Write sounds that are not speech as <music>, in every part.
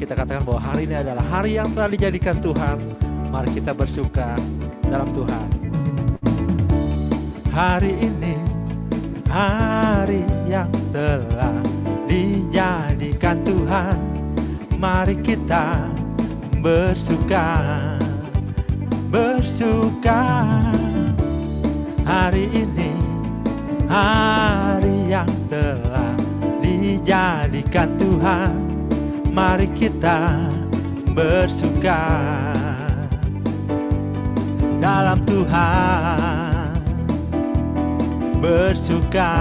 kita katakan bahwa hari ini adalah hari yang telah dijadikan Tuhan. Mari kita bersuka dalam Tuhan. Hari ini hari yang telah dijadikan Tuhan. Mari kita bersuka, bersuka. Hari ini hari yang telah dijadikan Tuhan. Mari kita bersuka dalam Tuhan, bersuka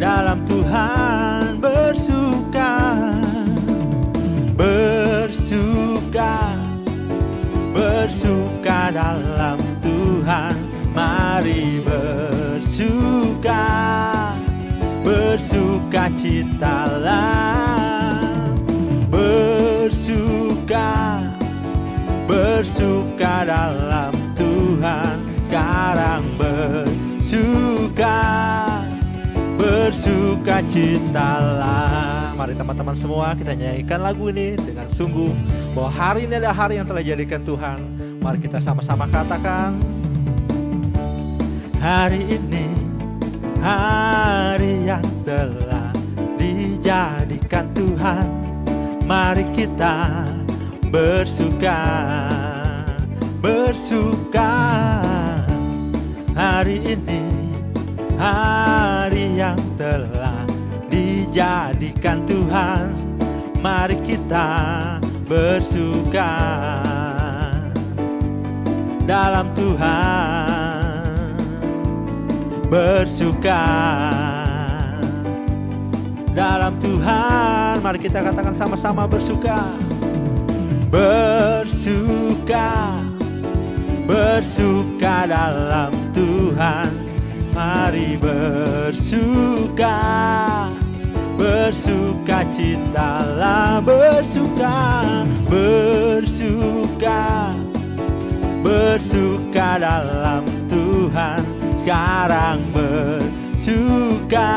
dalam Tuhan, bersuka, bersuka, bersuka dalam Tuhan. Mari bersuka, bersuka citalah, bersuka, bersuka dalam Tuhan. Sekarang bersuka, bersuka citalah. Mari teman-teman semua kita nyanyikan lagu ini dengan sungguh bahwa hari ini adalah hari yang telah dijadikan Tuhan. Mari kita sama-sama katakan Hari ini hari yang telah dijadikan Tuhan. Mari kita bersuka Bersuka. Hari ini hari yang telah dijadikan Tuhan. Mari kita bersuka. Dalam Tuhan bersuka dalam Tuhan. Mari kita katakan sama-sama bersuka. Bersuka bersuka dalam Tuhan. Mari bersuka bersuka citalah bersuka bersuka bersuka dalam Tuhan sekarang bersuka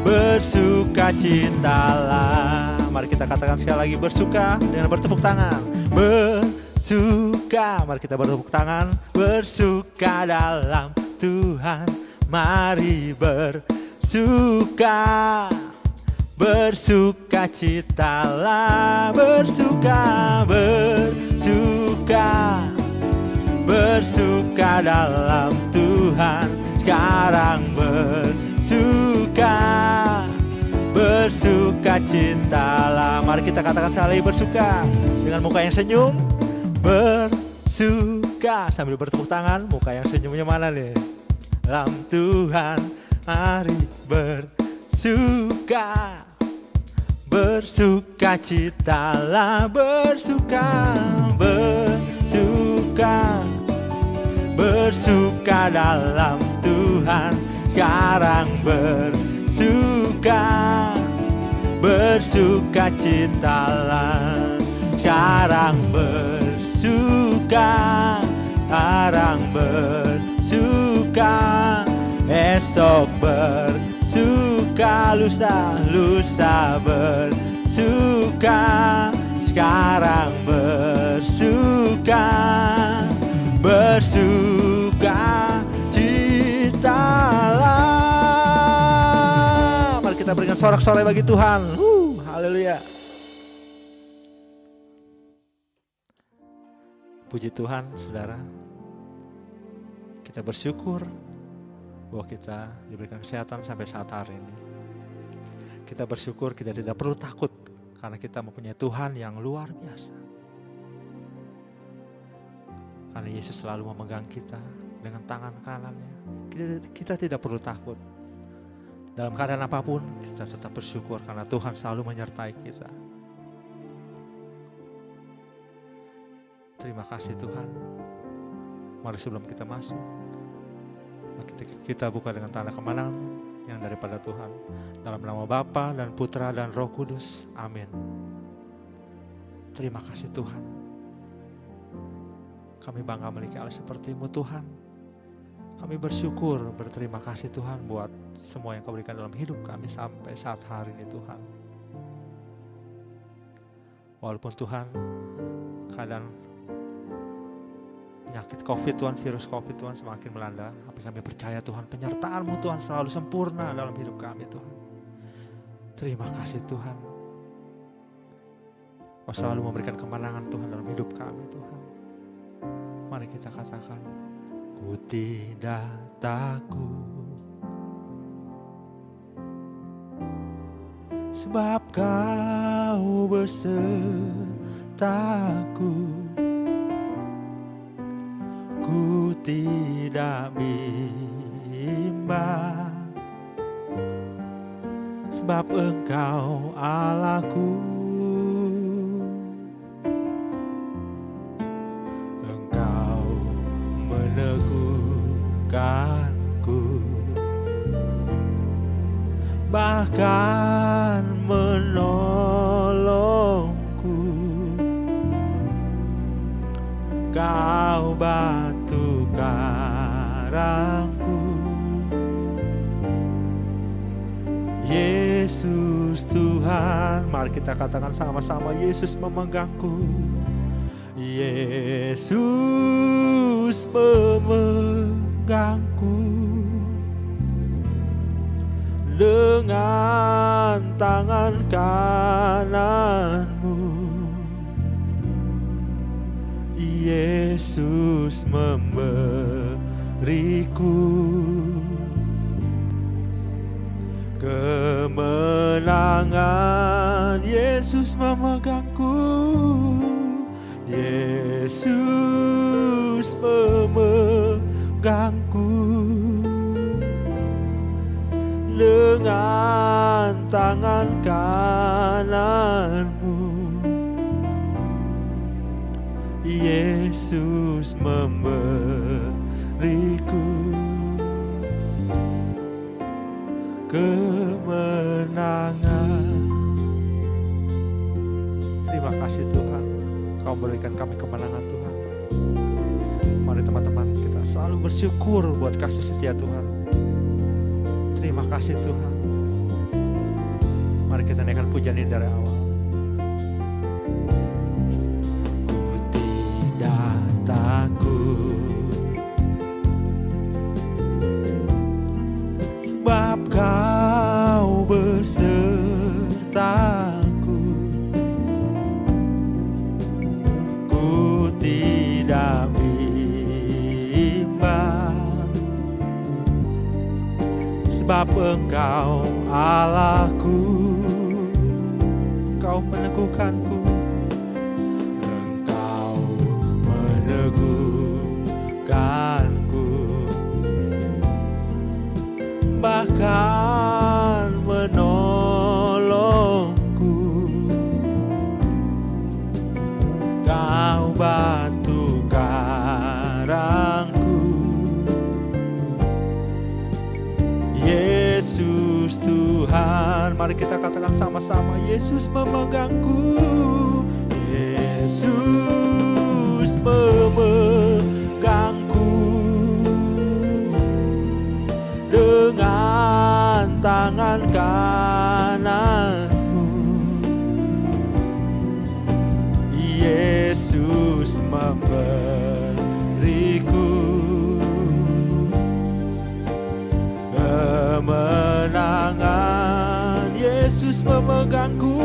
bersuka citalah mari kita katakan sekali lagi bersuka dengan bertepuk tangan. Bersuka mari kita bertepuk tangan. Bersuka dalam Tuhan mari bersuka. Bersuka citalah bersuka bersuka bersuka dalam Tuhan. Sekarang bersuka bersuka citalah mari kita katakan sekali bersuka. Dengan muka yang senyum bersuka. Sambil bertepuk tangan muka yang senyumnya mana nih? Dalam Tuhan mari bersuka. Bersuka citalah bersuka bersuka bersuka dalam Tuhan. Sekarang bersuka bersuka citalah sekarang bersuka sekarang bersuka. Esok bersuka lusa lusa bersuka. Sekarang bersuka bersuka citalah mari kita berikan sorak-sorai bagi Tuhan uh, haleluya puji Tuhan saudara kita bersyukur bahwa kita diberikan kesehatan sampai saat hari ini. Kita bersyukur kita tidak perlu takut karena kita mempunyai Tuhan yang luar biasa. Karena Yesus selalu memegang kita dengan tangan kanannya. Kita, kita tidak perlu takut. Dalam keadaan apa pun kita tetap bersyukur karena Tuhan selalu menyertai kita. Terima kasih Tuhan. Mari sebelum kita masuk, kita, kita buka dengan tanda kemenangan yang daripada Tuhan. Dalam nama Bapa dan Putra dan Roh Kudus. Amin. Terima kasih Tuhan. Kami bangga memiliki Allah sepertimu Tuhan. Kami bersyukur, berterima kasih Tuhan buat semua yang kau berikan dalam hidup kami sampai saat hari ini Tuhan. Walaupun Tuhan keadaan penyakit COVID Tuhan, virus COVID Tuhan semakin melanda. Tapi kami percaya Tuhan penyertaan-Mu Tuhan selalu sempurna dalam hidup kami Tuhan. Terima kasih Tuhan. Kau selalu memberikan kemenangan Tuhan dalam hidup kami Tuhan. Mari kita katakan, ku tidak takut. Sebab kau bersertaku Ku tidak bimbang. Sebab engkau Allahku meneguhkanku Bahkan menolongku? Kau batu karangku. Yesus Tuhan Mari kita katakan sama-sama Yesus memegangku. Yesus memegangku dengan tangan kananmu Yesus memberiku kemenangan. Yesus memegangku. Yesus memegangku dengan tangan kananmu. Yesus memberiku kemenangan. Terima kasih Tuhan. Kau berikan kami kemenangan Tuhan. Mari teman-teman kita selalu bersyukur buat kasih setia Tuhan Terima kasih Tuhan. Mari kita naikkan pujian ini dari awal Sebab engkau Allahku Kau meneguhkanku. Engkau meneguhkanku. Bahkan Mari kita katakan sama-sama Yesus memegangku. Yesus memegangku. Dengan tangan kananmu. Yesus memberiku. Kemenangan Yesus memegangku.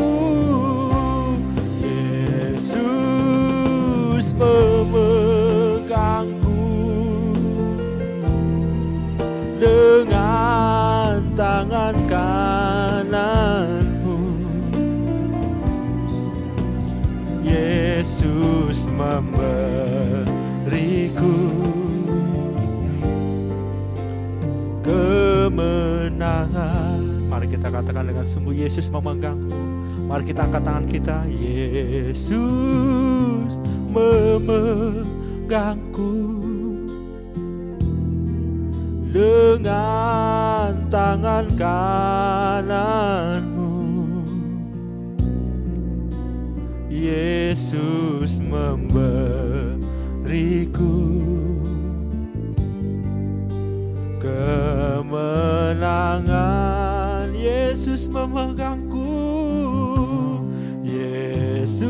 Yesus memegangku. Dengan tangan kananmu Yesus memberiku Mari kita katakan dengan sungguh Yesus memegangku. Mari kita angkat tangan kita. Yesus memegangku dengan tangan kananmu. Yesus memberiku kemenangan Yesus memegangku. Yesus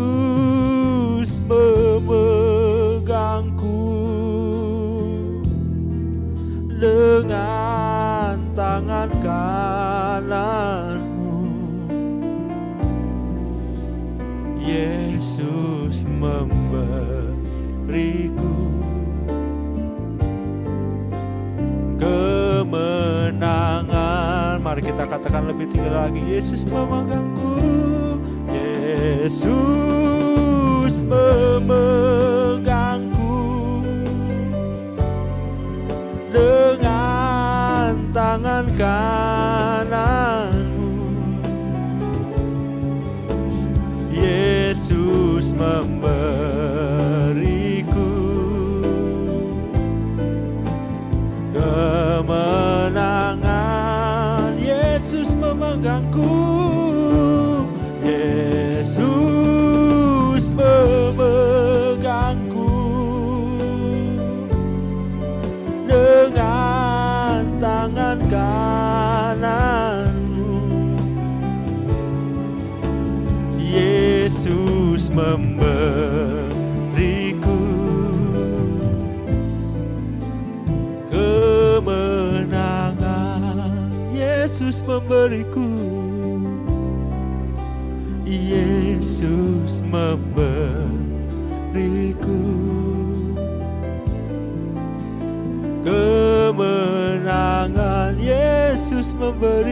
memegangku. Dengan kita katakan lebih tinggi lagi. Yesus memegangku. Yesus memegangku. Dengan tangan kananmu Yesus memberiku memberiku kemenangan. Yesus memberiku Yesus memberiku kemenangan. Yesus memberiku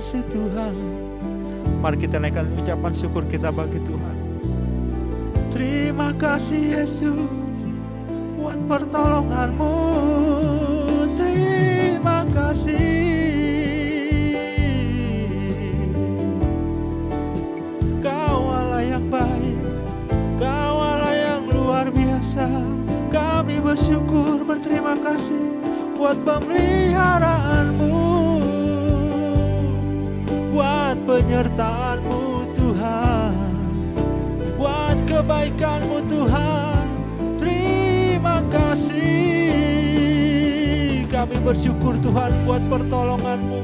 kasih Tuhan. Mari kita naikkan ucapan syukur kita bagi Tuhan. Terima kasih Yesus buat pertolonganmu. Terima kasih. Kau Allah yang baik Kau Allah yang luar biasa. Kami bersyukur berterima kasih Buat pemeliharaanmu penyertaanmu Tuhan. Buat kebaikanmu Tuhan. Terima kasih. Kami bersyukur Tuhan buat pertolonganmu.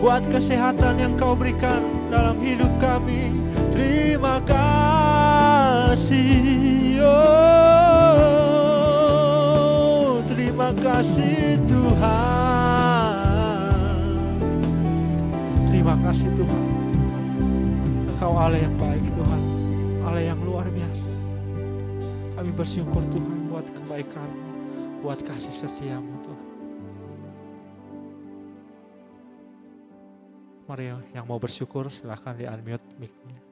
Buat kesehatan yang kau berikan dalam hidup kami. Terima kasih. Oh, Terima kasih Tuhan kasih Tuhan Engkau Allah yang baik Tuhan. Allah yang luar biasa. Kami bersyukur Tuhan buat kebaikanmu Buat kasih setiamu Tuhan. Mari yang mau bersyukur silahkan di unmute mic-nya.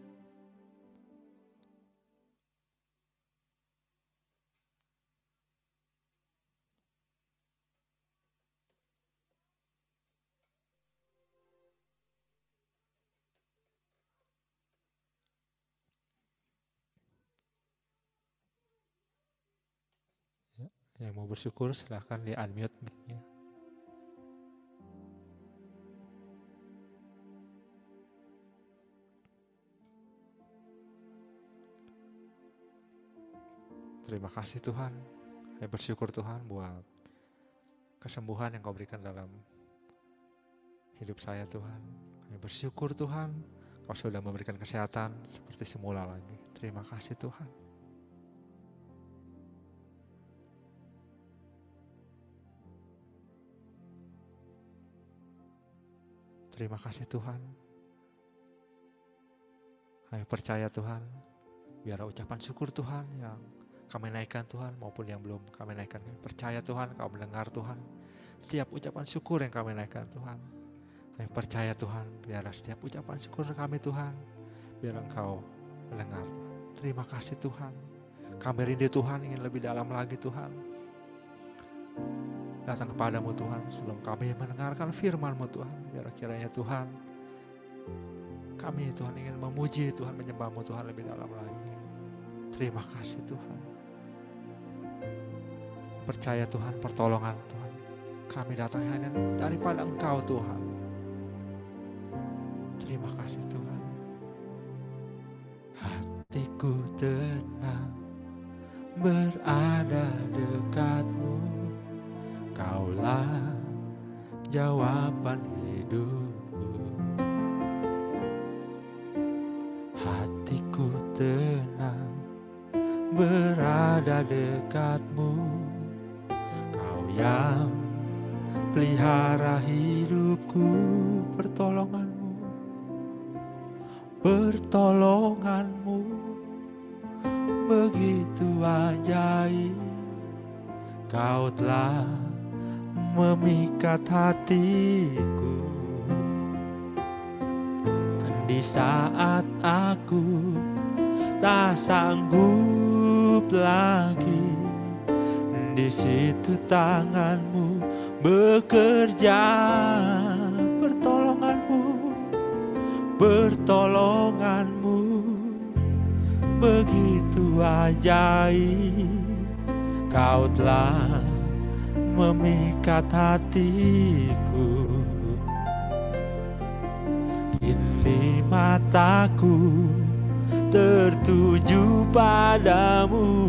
Bersyukur silahkan di unmute mic-nya. Terima kasih Tuhan. Saya bersyukur Tuhan buat kesembuhan yang kau berikan dalam hidup saya Tuhan. Saya bersyukur Tuhan kau sudah memberikan kesehatan seperti semula lagi. Terima kasih Tuhan. Terima kasih Tuhan. Kami percaya Tuhan, biar ucapan syukur Tuhan yang kami naikkan Tuhan maupun yang belum kami naikkan. Kami percaya Tuhan, kau mendengar Tuhan. Setiap ucapan syukur yang kami naikkan Tuhan. Kami percaya Tuhan, biar setiap ucapan syukur kami Tuhan, biar Engkau mendengar Tuhan. Terima kasih Tuhan. Kami rindu Tuhan ingin lebih dalam lagi Tuhan. Datang kepadamu Tuhan sebelum kami mendengarkan firman-Mu Tuhan. Biar kiranya Tuhan kami Tuhan ingin memuji Tuhan, menyembah-Mu Tuhan lebih dalam lagi. Terima kasih Tuhan. Percaya Tuhan pertolongan Tuhan. Kami datang hanya daripada Engkau Tuhan. Terima kasih Tuhan. Hatiku tenang berada dekatmu. Kaulah jawaban hidupku. Hatiku tenang berada dekatmu. Kau yang pelihara hidupku pertolonganmu. Pertolonganmu begitu ajaib. Kau telah memikat hatiku. Di saat aku tak sanggup lagi di situ tanganmu bekerja pertolonganmu pertolonganmu. Begitu ajaib kau telah memikat hatiku. Kini mataku tertuju padamu.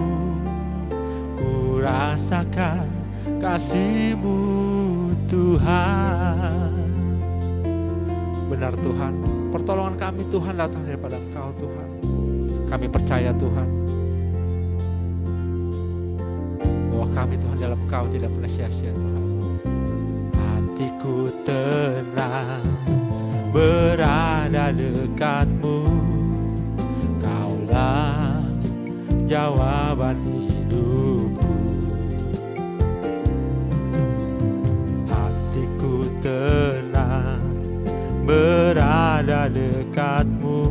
Ku rasakan kasihmu Tuhan. Benar Tuhan, pertolongan kami Tuhan datang daripada Engkau Tuhan. Kami percaya Tuhan kami Tuhan dalam Engkau tidak pernah sia-sia Tuhan. Hatiku tenang berada dekatmu. Kaulah jawaban hidupku. Tenang berada dekatmu.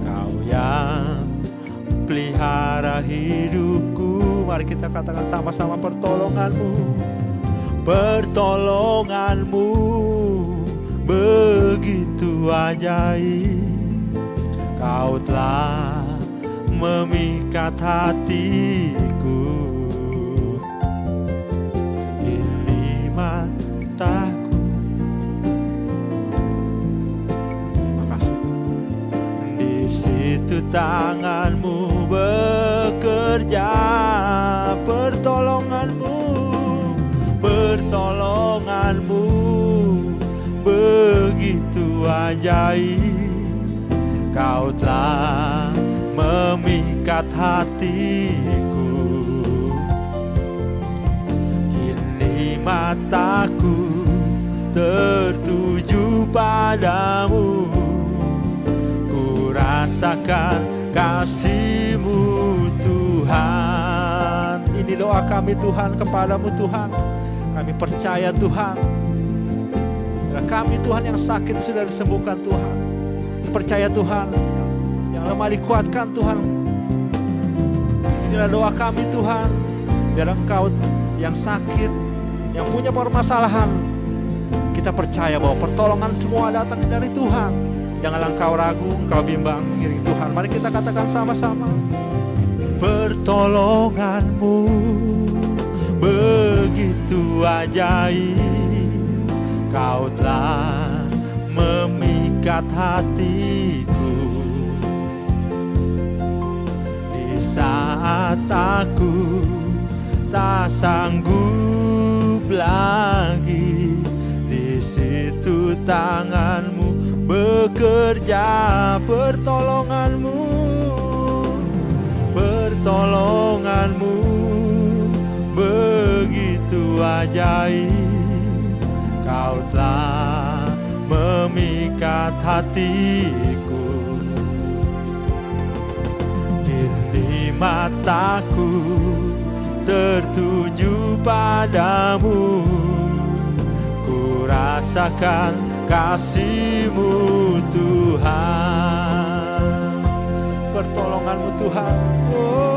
Kau yang pelihara hidupku Mari kita katakan sama-sama pertolonganmu. Pertolonganmu begitu ajaib. Kau telah memikat hatiku. Mataku. Terima kasih. Di situ tanganmu bekerja Pertolonganmu Pertolonganmu. Begitu ajaib Kau telah memikat hatiku. Mataku tertuju padamu. Ku rasakan kasihmu Tuhan Ini doa kami Tuhan kepadamu Tuhan Kami percaya Tuhan kami Tuhan yang sakit sudah disembuhkan Tuhan Percaya Tuhan Yang lemah dikuatkan Tuhan Inilah doa kami Tuhan Biar engkau yang sakit yang punya permasalahan, kita percaya bahwa pertolongan semua datang dari Tuhan. Janganlah engkau ragu, engkau bimbang mengiring Tuhan. Mari kita katakan sama-sama. Pertolonganmu begitu ajaib. Kau telah memikat hatiku. Di saat aku tak sanggup lagi di situ tanganmu bekerja pertolonganmu pertolonganmu. Begitu ajaib kau telah memikat hatiku. Di mataku tertuju padamu. Ku rasakan kasihmu Tuhan. Pertolonganmu Tuhan. Oh,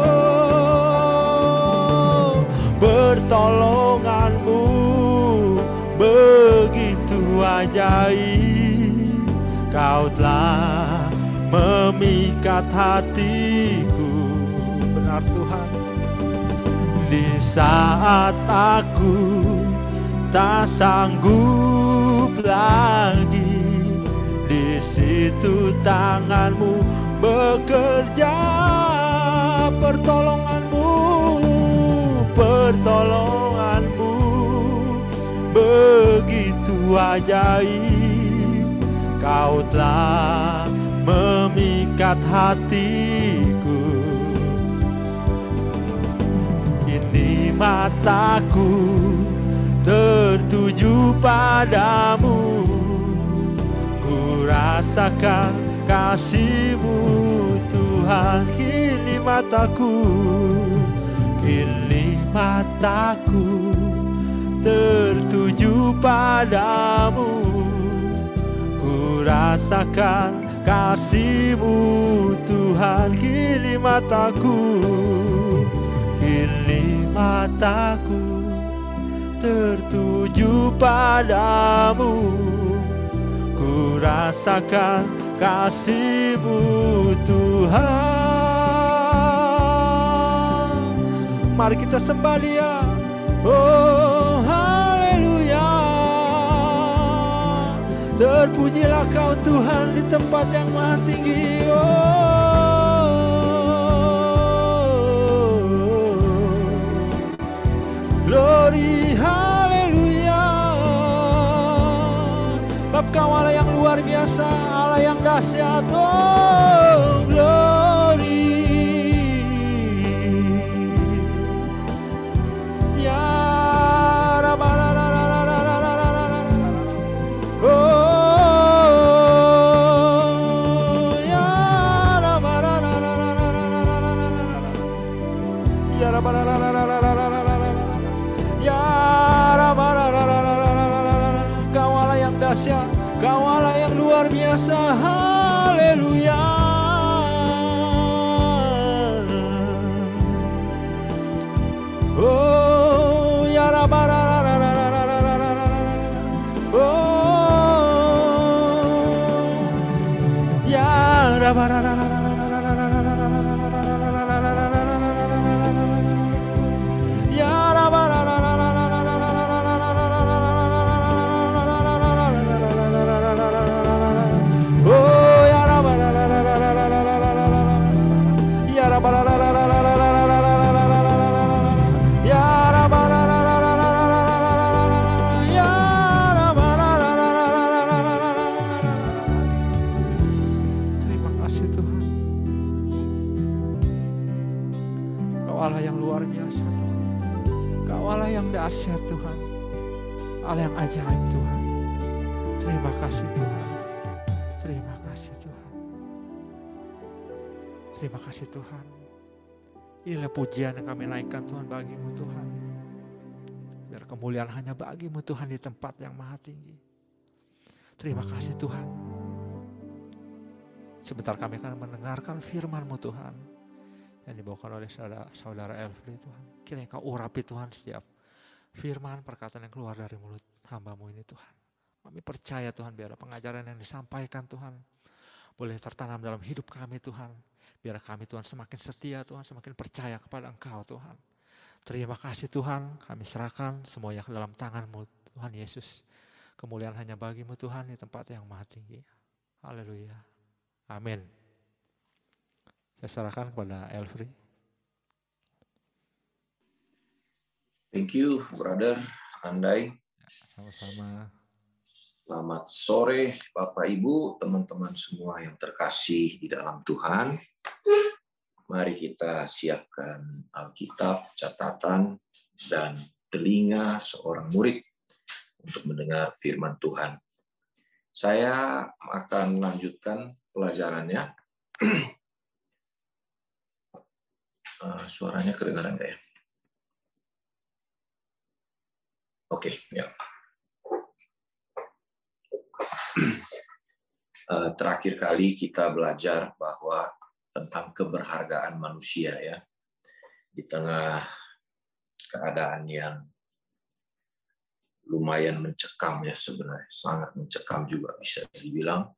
Pertolonganmu. Begitu ajaib Kau telah memikat hatiku. Benar Tuhan. Di saat aku tak sanggup lagi di situ tanganmu bekerja. Pertolonganmu pertolonganmu begitu ajaib kau telah memikat hatiku. Mataku tertuju padamu. Ku rasakan kasihmu Tuhan. Kini mataku Kini mataku tertuju padamu. Ku rasakan kasihmu Tuhan Kini mataku. Kini mataku tertuju padamu. Ku rasakan kasihmu Tuhan Mari kita sembah dia. Oh haleluya. Terpujilah kau Tuhan di tempat yang maha tinggi. Oh. Glory haleluya. Bab kau Allah yang luar biasa Allah yang dahsyat. Oh glory pujian yang kami naikkan Tuhan bagimu Tuhan. Biar kemuliaan hanya bagimu Tuhan di tempat yang maha tinggi. Terima kasih Tuhan. Sebentar kami akan mendengarkan firman-Mu Tuhan yang dibawakan oleh saudara, saudara Elfri Tuhan. Kiranya kau urapi Tuhan setiap firman perkataan yang keluar dari mulut hambamu ini Tuhan. Kami percaya Tuhan biar pengajaran yang disampaikan Tuhan boleh tertanam dalam hidup kami Tuhan. Biar kami Tuhan semakin setia Tuhan, semakin percaya kepada Engkau Tuhan. Terima kasih Tuhan, kami serahkan semuanya ke dalam tangan-Mu Tuhan Yesus. Kemuliaan hanya bagimu Tuhan di tempat yang maha tinggi. Haleluya. Amin. Saya serahkan kepada Elfri. Thank you, brother Andai. Sama-sama. Selamat sore, Bapak Ibu, teman-teman semua yang terkasih di dalam Tuhan. Mari kita siapkan Alkitab, catatan, dan telinga seorang murid untuk mendengar firman Tuhan. Saya akan lanjutkan pelajarannya. <clears throat> Eh, suaranya kedengaran nggak ya? Oke, ya. Eh, <clears throat> Terakhir kali kita belajar bahwa tentang keberhargaan manusia ya. Di tengah keadaan yang lumayan mencekam ya sebenarnya. Sangat mencekam juga bisa dibilang.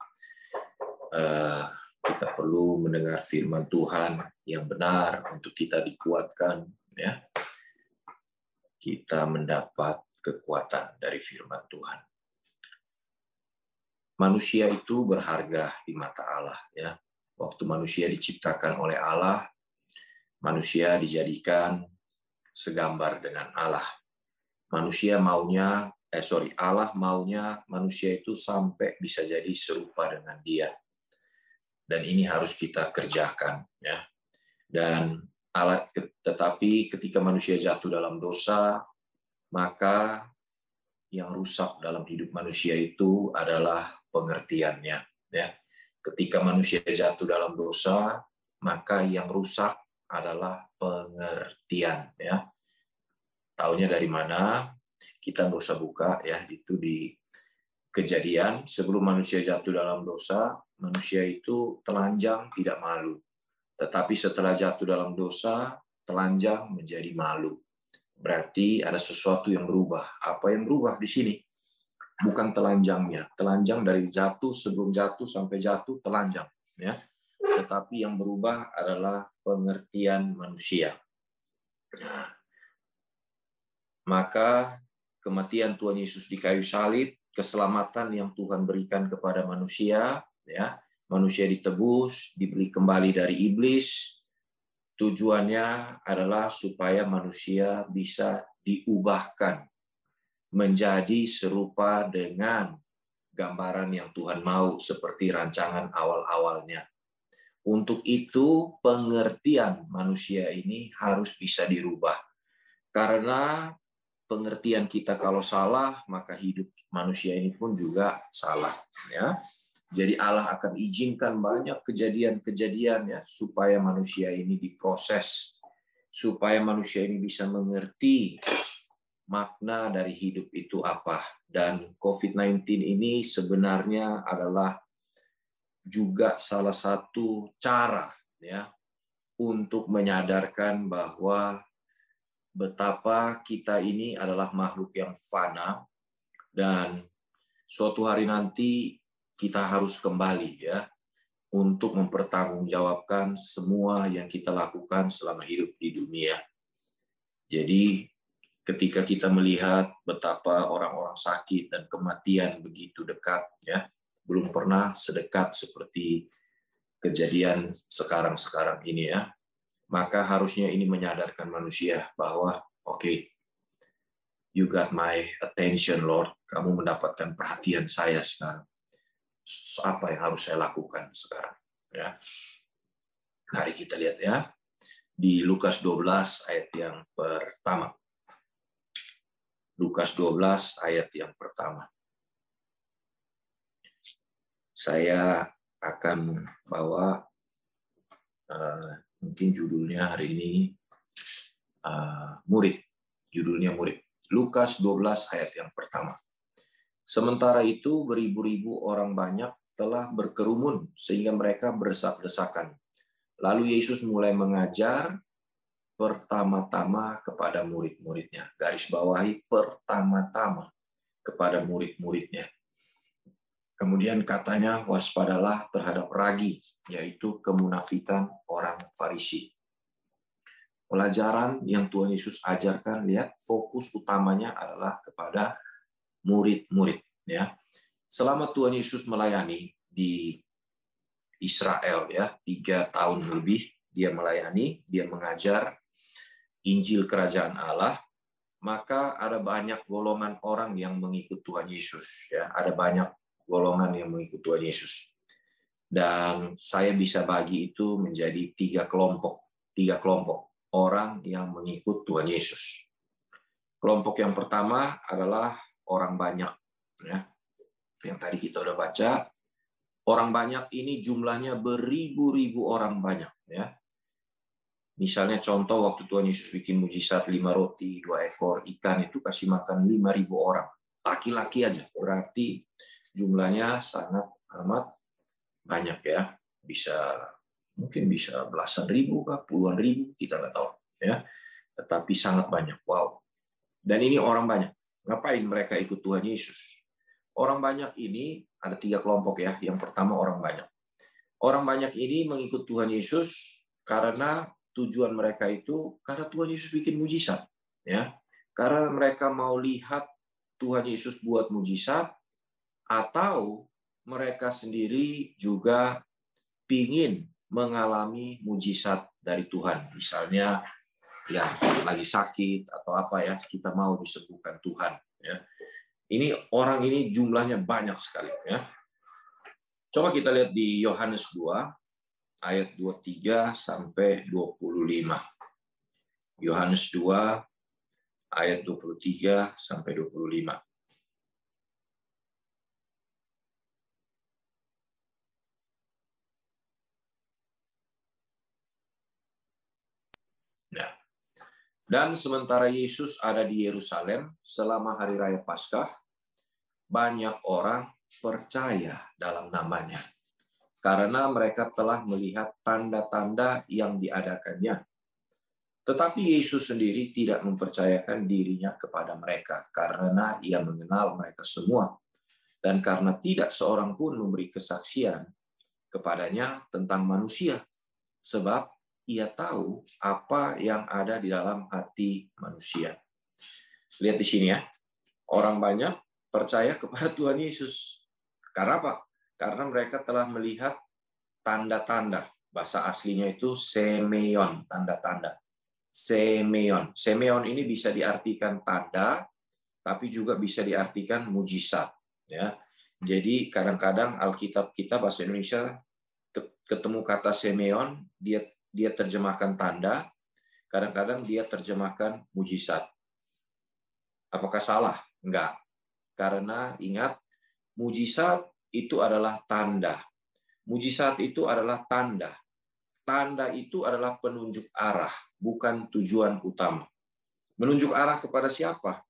Eh, kita perlu mendengar firman Tuhan yang benar untuk kita dikuatkan ya. Kita mendapat kekuatan dari firman Tuhan manusia itu berharga di mata Allah ya. Waktu manusia diciptakan oleh Allah manusia dijadikan segambar dengan Allah. Manusia maunya eh sorry Allah maunya manusia itu sampai bisa jadi serupa dengan dia. Dan ini harus kita kerjakan ya. Dan Allah tetapi ketika manusia jatuh dalam dosa, maka yang rusak dalam hidup manusia itu adalah pengertiannya, ya. Ketika manusia jatuh dalam dosa, maka yang rusak adalah pengertian, ya. Taunya dari mana? Kita nggak usah buka ya, itu di kejadian sebelum manusia jatuh dalam dosa, manusia itu telanjang tidak malu. Tetapi setelah jatuh dalam dosa, telanjang menjadi malu. Berarti ada sesuatu yang berubah. Apa yang berubah di sini? Bukan telanjangnya. Telanjang dari jatuh sebelum jatuh sampai jatuh telanjang, ya. Tetapi yang berubah adalah pengertian manusia. Maka kematian Tuhan Yesus di kayu salib keselamatan yang Tuhan berikan kepada manusia, ya, manusia ditebus, dibeli kembali dari iblis. Tujuannya adalah supaya manusia bisa diubahkan menjadi serupa dengan gambaran yang Tuhan mau seperti rancangan awal-awalnya. Untuk itu pengertian manusia ini harus bisa dirubah. Karena pengertian kita kalau salah, maka hidup manusia ini pun juga salah. Ya, jadi Allah akan izinkan banyak kejadian-kejadian ya supaya manusia ini diproses, supaya manusia ini bisa mengerti makna dari hidup itu apa. Dan COVID-19 ini sebenarnya adalah juga salah satu cara ya untuk menyadarkan bahwa betapa kita ini adalah makhluk yang fana dan suatu hari nanti kita harus kembali ya untuk mempertanggungjawabkan semua yang kita lakukan selama hidup di dunia. Jadi ketika kita melihat betapa orang-orang sakit dan kematian begitu dekat ya, belum pernah sedekat seperti kejadian sekarang-sekarang ini ya maka harusnya ini menyadarkan manusia bahwa oke okay, you got my attention Lord. Kamu mendapatkan perhatian saya sekarang. Apa yang harus saya lakukan sekarang ya? Mari kita lihat ya di Lukas 12 ayat yang pertama Lukas 12 ayat yang pertama saya akan bawa uh, mungkin judulnya hari ini uh, murid. Judulnya murid. Lukas 12 ayat yang pertama. Sementara itu beribu-ribu orang banyak telah berkerumun sehingga mereka berdesak-desakan. Lalu Yesus mulai mengajar pertama-tama kepada murid-muridnya. Garis bawahi pertama-tama kepada murid-muridnya. Kemudian katanya waspadalah terhadap ragi, yaitu kemunafikan orang Farisi. Pelajaran yang Tuhan Yesus ajarkan, lihat fokus utamanya adalah kepada murid-murid. Ya, selama Tuhan Yesus melayani di Israel ya tiga tahun lebih dia melayani, dia mengajar Injil Kerajaan Allah, maka ada banyak golongan orang yang mengikut Tuhan Yesus. Ya, ada banyak golongan yang mengikut Tuhan Yesus. Dan saya bisa bagi itu menjadi tiga kelompok, tiga kelompok orang yang mengikut Tuhan Yesus. Kelompok yang pertama adalah orang banyak, ya. Yang tadi kita udah baca, orang banyak ini jumlahnya beribu-ribu orang banyak, ya. Misalnya contoh waktu Tuhan Yesus bikin mujizat lima roti, dua ekor ikan itu kasih makan lima ribu orang. Laki-laki aja, berarti jumlahnya sangat amat banyak ya. Bisa mungkin bisa belasan ribu kah puluhan ribu kita nggak tahu ya. Tetapi sangat banyak. Wow. Dan ini orang banyak. Ngapain mereka ikut Tuhan Yesus? Orang banyak ini ada tiga kelompok ya. Yang pertama orang banyak. Orang banyak ini mengikut Tuhan Yesus karena tujuan mereka itu karena Tuhan Yesus bikin mujizat ya karena mereka mau lihat Tuhan Yesus buat mujizat atau mereka sendiri juga ingin mengalami mujizat dari Tuhan. Misalnya ya lagi sakit atau apa ya kita mau disembuhkan Tuhan ya. Ini orang ini jumlahnya banyak sekali ya. Coba kita lihat di Yohanes 2 ayat 23 sampai 25. Yohanes 2 ayat 23 sampai 25. Nah, dan sementara Yesus ada di Yerusalem selama hari raya Paskah, banyak orang percaya dalam namanya karena mereka telah melihat tanda-tanda yang diadakannya. Tetapi Yesus sendiri tidak mempercayakan dirinya kepada mereka karena ia mengenal mereka semua dan karena tidak seorang pun memberi kesaksian kepadanya tentang manusia sebab ia tahu apa yang ada di dalam hati manusia. Lihat di sini ya. Orang banyak percaya kepada Tuhan Yesus. Karena apa? Karena mereka telah melihat tanda-tanda. Bahasa aslinya itu semeon, tanda-tanda. Semeon. Semeon ini bisa diartikan tanda, tapi juga bisa diartikan mujizat. Ya, jadi kadang-kadang Alkitab kita bahasa Indonesia ketemu kata semeon, dia dia terjemahkan tanda, kadang-kadang dia terjemahkan mujizat. Apakah salah? Enggak. Karena ingat, mujizat itu adalah tanda. Mujizat itu adalah tanda. Tanda itu adalah penunjuk arah, bukan tujuan utama. Menunjuk arah kepada siapa?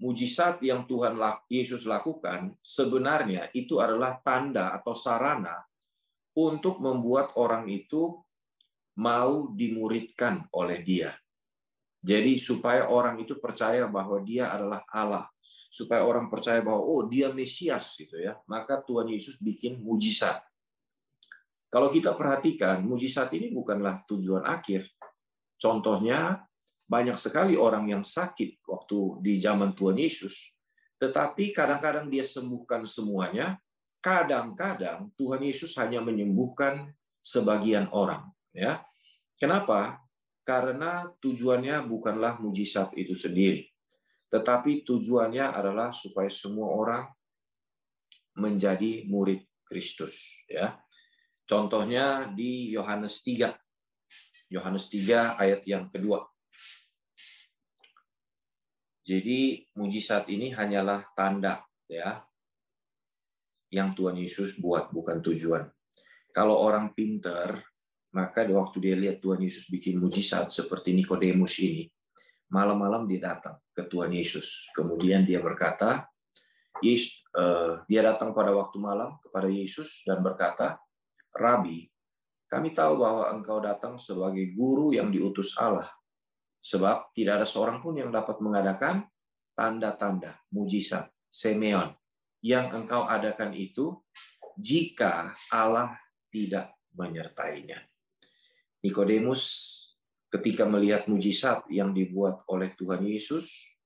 Mujizat yang Tuhan Yesus lakukan sebenarnya itu adalah tanda atau sarana untuk membuat orang itu mau dimuridkan oleh dia. Jadi supaya orang itu percaya bahwa dia adalah Allah, supaya orang percaya bahwa oh dia Mesias gitu ya, maka Tuhan Yesus bikin mujizat. Kalau kita perhatikan, mujizat ini bukanlah tujuan akhir. Contohnya banyak sekali orang yang sakit waktu di zaman Tuhan Yesus, tetapi kadang-kadang dia sembuhkan semuanya, kadang-kadang Tuhan Yesus hanya menyembuhkan sebagian orang ya. Kenapa? Karena tujuannya bukanlah mujizat itu sendiri, tetapi tujuannya adalah supaya semua orang menjadi murid Kristus ya. Contohnya di Yohanes 3. Yohanes 3 ayat yang kedua. Jadi mujizat ini hanyalah tanda ya yang Tuhan Yesus buat bukan tujuan. Kalau orang pinter maka di waktu dia lihat Tuhan Yesus bikin mujizat seperti Nikodemus ini, malam-malam dia datang ke Tuhan Yesus. Kemudian dia berkata, uh, dia datang pada waktu malam kepada Yesus dan berkata, Rabi, kami tahu bahwa engkau datang sebagai guru yang diutus Allah. Sebab tidak ada seorang pun yang dapat mengadakan tanda-tanda, mujizat, semeon yang engkau adakan itu jika Allah tidak menyertainya. Nikodemus ketika melihat mujizat yang dibuat oleh Tuhan Yesus,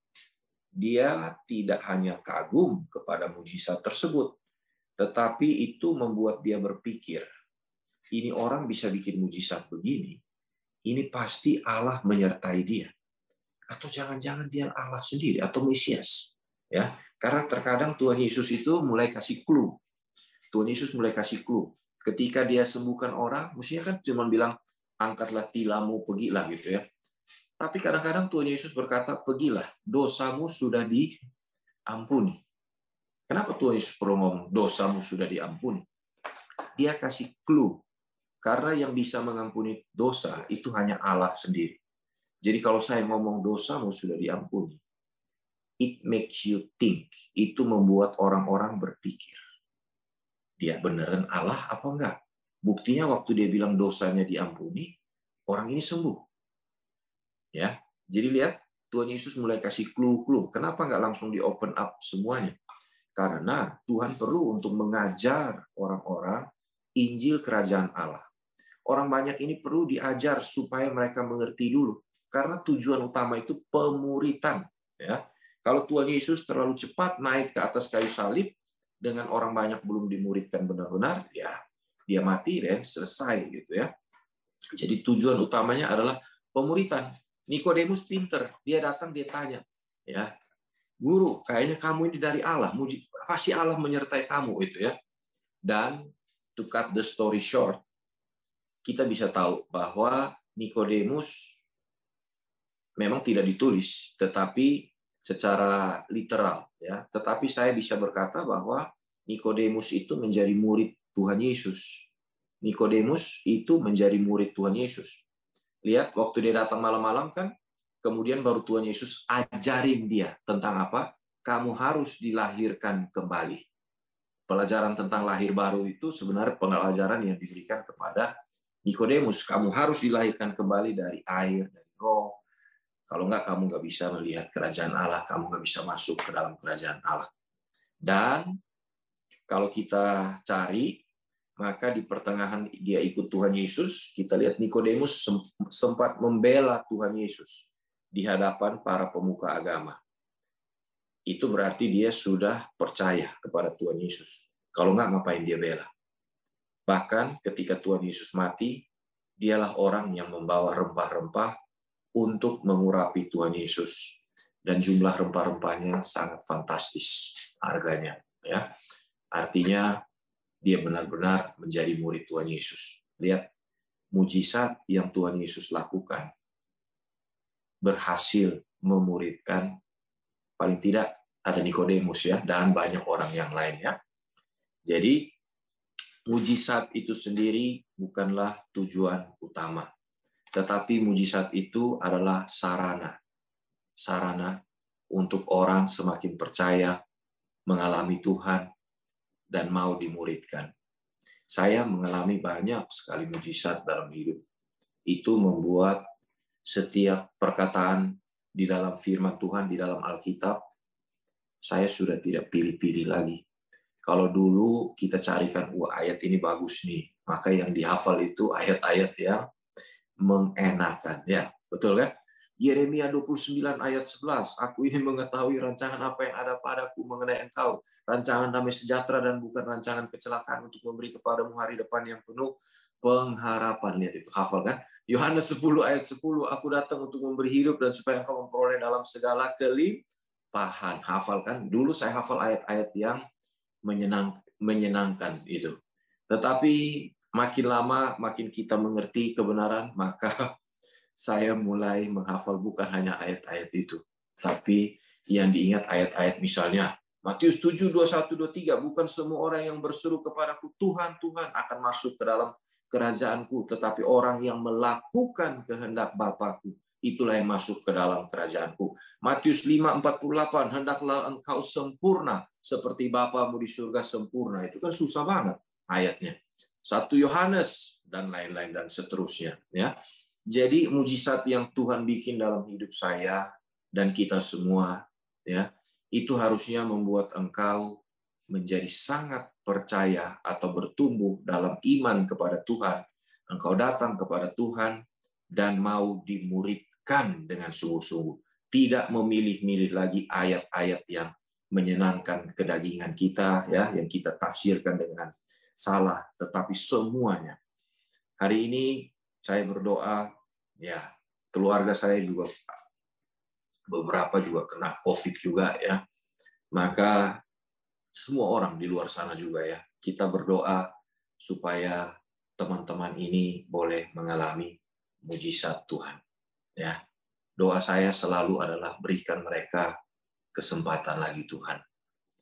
dia tidak hanya kagum kepada mujizat tersebut, tetapi itu membuat dia berpikir, ini orang bisa bikin mujizat begini, ini pasti Allah menyertai dia. Atau jangan-jangan dia Allah sendiri atau Mesias. Ya, karena terkadang Tuhan Yesus itu mulai kasih clue. Tuhan Yesus mulai kasih clue. Ketika dia sembuhkan orang, mestinya kan cuma bilang angkatlah tilamu, pergilah gitu ya. Tapi kadang-kadang Tuhan Yesus berkata, pergilah, dosamu sudah diampuni. Kenapa Tuhan Yesus perlu ngomong, dosamu sudah diampuni? Dia kasih clue. Karena yang bisa mengampuni dosa itu hanya Allah sendiri. Jadi kalau saya ngomong dosamu sudah diampuni, it makes you think. Itu membuat orang-orang berpikir. Dia beneran Allah apa enggak? Buktinya waktu dia bilang dosanya diampuni, orang ini sembuh. Ya, jadi lihat Tuhan Yesus mulai kasih clue-clue. Kenapa nggak langsung di open up semuanya? Karena Tuhan perlu untuk mengajar orang-orang Injil Kerajaan Allah. Orang banyak ini perlu diajar supaya mereka mengerti dulu. Karena tujuan utama itu pemuritan. Ya, kalau Tuhan Yesus terlalu cepat naik ke atas kayu salib dengan orang banyak belum dimuridkan benar-benar, ya dia mati deh selesai gitu ya. Jadi tujuan utamanya adalah pemuritan. Nikodemus pinter, dia datang dia tanya, ya guru, kayaknya kamu ini dari Allah, pasti Allah menyertai kamu itu ya. Dan to cut the story short, kita bisa tahu bahwa Nikodemus memang tidak ditulis, tetapi secara literal ya. Tetapi saya bisa berkata bahwa Nikodemus itu menjadi murid Tuhan Yesus. Nikodemus itu menjadi murid Tuhan Yesus. Lihat waktu dia datang malam-malam kan, kemudian baru Tuhan Yesus ajarin dia tentang apa? Kamu harus dilahirkan kembali. Pelajaran tentang lahir baru itu sebenarnya pelajaran yang diberikan kepada Nikodemus. Kamu harus dilahirkan kembali dari air, dari roh, kalau enggak, kamu nggak bisa melihat kerajaan Allah, kamu nggak bisa masuk ke dalam kerajaan Allah. Dan kalau kita cari, maka di pertengahan dia ikut Tuhan Yesus, kita lihat Nikodemus sempat membela Tuhan Yesus di hadapan para pemuka agama. Itu berarti dia sudah percaya kepada Tuhan Yesus. Kalau enggak, ngapain dia bela? Bahkan ketika Tuhan Yesus mati, dialah orang yang membawa rempah-rempah untuk mengurapi Tuhan Yesus dan jumlah rempah-rempahnya sangat fantastis harganya ya artinya dia benar-benar menjadi murid Tuhan Yesus. Lihat mujizat yang Tuhan Yesus lakukan berhasil memuridkan paling tidak ada Nikodemus ya dan banyak orang yang lainnya jadi mujizat itu sendiri bukanlah tujuan utama. Tetapi mujizat itu adalah sarana. Sarana untuk orang semakin percaya, mengalami Tuhan, dan mau dimuridkan. Saya mengalami banyak sekali mujizat dalam hidup. Itu membuat setiap perkataan di dalam firman Tuhan, di dalam Alkitab, saya sudah tidak pilih-pilih lagi. Kalau dulu kita carikan, wah ayat ini bagus nih, maka yang dihafal itu ayat-ayat yang mengenakan. Ya, betul kan? Yeremia 29 ayat 11, Aku ini mengetahui rancangan apa yang ada padaku mengenai engkau, rancangan damai sejahtera dan bukan rancangan kecelakaan untuk memberi kepadamu hari depan yang penuh pengharapan. Lihat itu, hafal kan? Yohanes 10 ayat 10, Aku datang untuk memberi hidup dan supaya engkau memperoleh dalam segala kelimpahan. Hafal kan? Dulu saya hafal ayat-ayat yang menyenang, menyenangkan itu. Tetapi makin lama makin kita mengerti kebenaran, maka saya mulai menghafal bukan hanya ayat-ayat itu, tapi yang diingat ayat-ayat misalnya Matius 7, 21, 23, bukan semua orang yang berseru kepadaku, Tuhan, Tuhan akan masuk ke dalam kerajaanku, tetapi orang yang melakukan kehendak Bapakku, itulah yang masuk ke dalam kerajaanku. Matius 5, 48, hendaklah engkau sempurna seperti Bapamu di surga sempurna. Itu kan susah banget ayatnya. Satu Yohanes dan lain-lain dan seterusnya ya. Jadi mujizat yang Tuhan bikin dalam hidup saya dan kita semua ya, itu harusnya membuat engkau menjadi sangat percaya atau bertumbuh dalam iman kepada Tuhan. Engkau datang kepada Tuhan dan mau dimuridkan dengan sungguh-sungguh. Tidak memilih-milih lagi ayat-ayat yang menyenangkan kedagingan kita ya yang kita tafsirkan dengan salah, tetapi semuanya. Hari ini saya berdoa, ya keluarga saya juga beberapa juga kena COVID juga ya. Maka semua orang di luar sana juga ya, kita berdoa supaya teman-teman ini boleh mengalami mujizat Tuhan. Ya, doa saya selalu adalah berikan mereka kesempatan lagi Tuhan.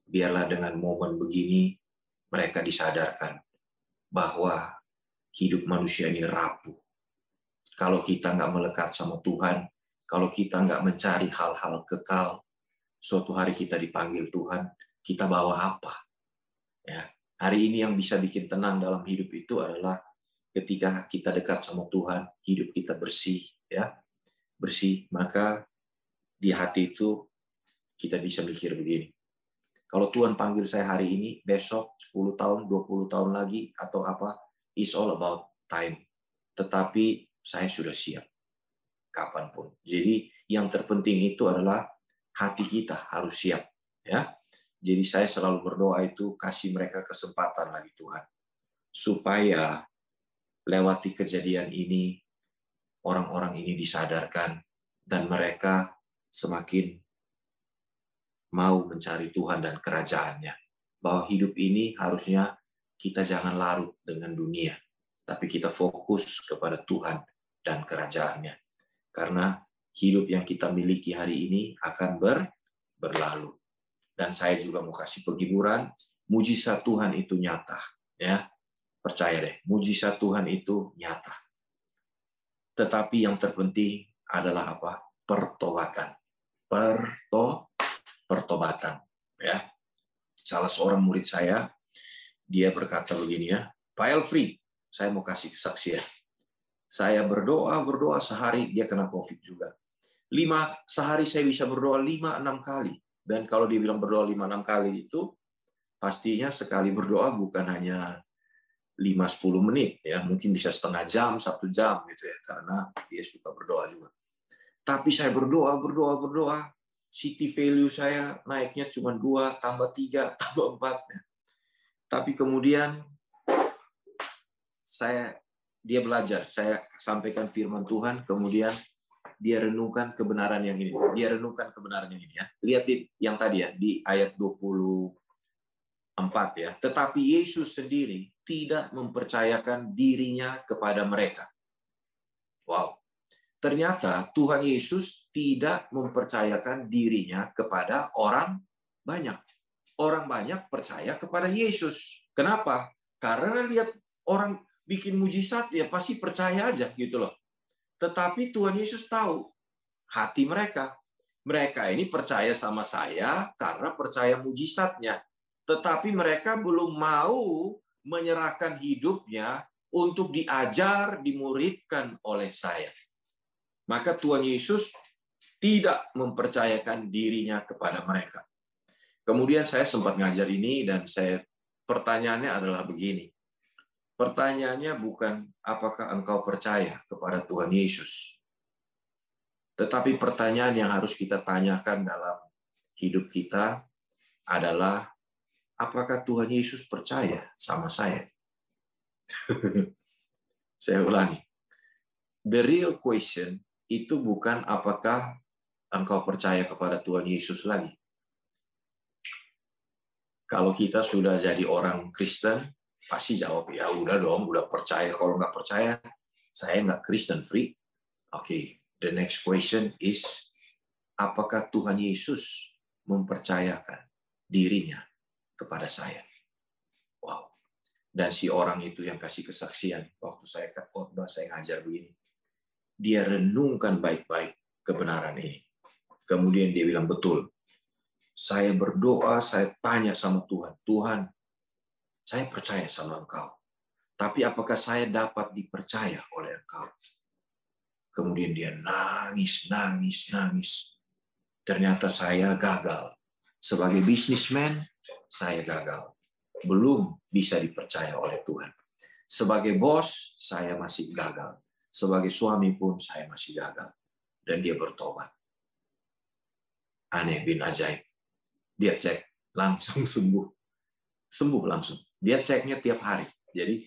Biarlah dengan momen begini mereka disadarkan bahwa hidup manusia ini rapuh. Kalau kita nggak melekat sama Tuhan, kalau kita nggak mencari hal-hal kekal, suatu hari kita dipanggil Tuhan, kita bawa apa? Ya, hari ini yang bisa bikin tenang dalam hidup itu adalah ketika kita dekat sama Tuhan, hidup kita bersih, ya bersih. Maka di hati itu kita bisa mikir begini, kalau Tuhan panggil saya hari ini, besok 10 tahun, 20 tahun lagi atau apa, is all about time. Tetapi saya sudah siap kapan pun. Jadi yang terpenting itu adalah hati kita harus siap, ya. Jadi saya selalu berdoa itu kasih mereka kesempatan lagi Tuhan supaya lewati kejadian ini orang-orang ini disadarkan dan mereka semakin mau mencari Tuhan dan kerajaannya. Bahwa hidup ini harusnya kita jangan larut dengan dunia, tapi kita fokus kepada Tuhan dan kerajaannya. Karena hidup yang kita miliki hari ini akan ber, berlalu. Dan saya juga mau kasih penghiburan, mujizat Tuhan itu nyata, ya. Percaya deh, mujizat Tuhan itu nyata. Tetapi yang terpenting adalah apa? Pertobatan. Perto pertobatan, ya. Salah seorang murid saya dia berkata begini ya, Pak Elfri, saya mau kasih kesaksian. Saya berdoa, berdoa sehari, dia kena COVID juga. Lima, sehari saya bisa berdoa lima, enam kali. Dan kalau dia bilang berdoa lima, enam kali itu, pastinya sekali berdoa bukan hanya lima sepuluh menit ya mungkin bisa setengah jam satu jam gitu ya karena dia suka berdoa juga tapi saya berdoa berdoa berdoa city value saya naiknya cuma dua tambah tiga <laughs> tambah empat ya. Tapi kemudian saya dia belajar, saya sampaikan firman Tuhan, kemudian dia renungkan kebenaran yang ini. Dia renungkan kebenaran yang ini ya. Lihat di yang tadi ya di ayat 24 ya. Tetapi Yesus sendiri tidak mempercayakan dirinya kepada mereka. Wow. Ternyata Tuhan Yesus tidak mempercayakan dirinya kepada orang banyak orang banyak percaya kepada Yesus. Kenapa? Karena lihat orang bikin mujizat ya pasti percaya aja gitu loh. Tetapi Tuhan Yesus tahu hati mereka. Mereka ini percaya sama saya karena percaya mujizatnya. Tetapi mereka belum mau menyerahkan hidupnya untuk diajar, dimuridkan oleh saya. Maka Tuhan Yesus tidak mempercayakan dirinya kepada mereka. Kemudian saya sempat ngajar ini dan saya pertanyaannya adalah begini. Pertanyaannya bukan apakah engkau percaya kepada Tuhan Yesus. Tetapi pertanyaan yang harus kita tanyakan dalam hidup kita adalah apakah Tuhan Yesus percaya sama saya? <laughs> saya ulangi. The real question itu bukan apakah engkau percaya kepada Tuhan Yesus lagi kalau kita sudah jadi orang Kristen, pasti jawab, ya udah dong, udah percaya. Kalau nggak percaya, saya nggak Kristen free. Oke, okay. the next question is, apakah Tuhan Yesus mempercayakan dirinya kepada saya? Wow. Dan si orang itu yang kasih kesaksian, waktu saya khotbah, saya ngajar begini. Dia renungkan baik-baik kebenaran ini. Kemudian dia bilang, betul, saya berdoa, saya tanya sama Tuhan, Tuhan, saya percaya sama Engkau. Tapi apakah saya dapat dipercaya oleh Engkau? Kemudian dia nangis, nangis, nangis. Ternyata saya gagal. Sebagai bisnismen, saya gagal. Belum bisa dipercaya oleh Tuhan. Sebagai bos, saya masih gagal. Sebagai suami pun saya masih gagal. Dan dia bertobat. Aneh bin ajaib dia cek langsung sembuh sembuh langsung dia ceknya tiap hari. Jadi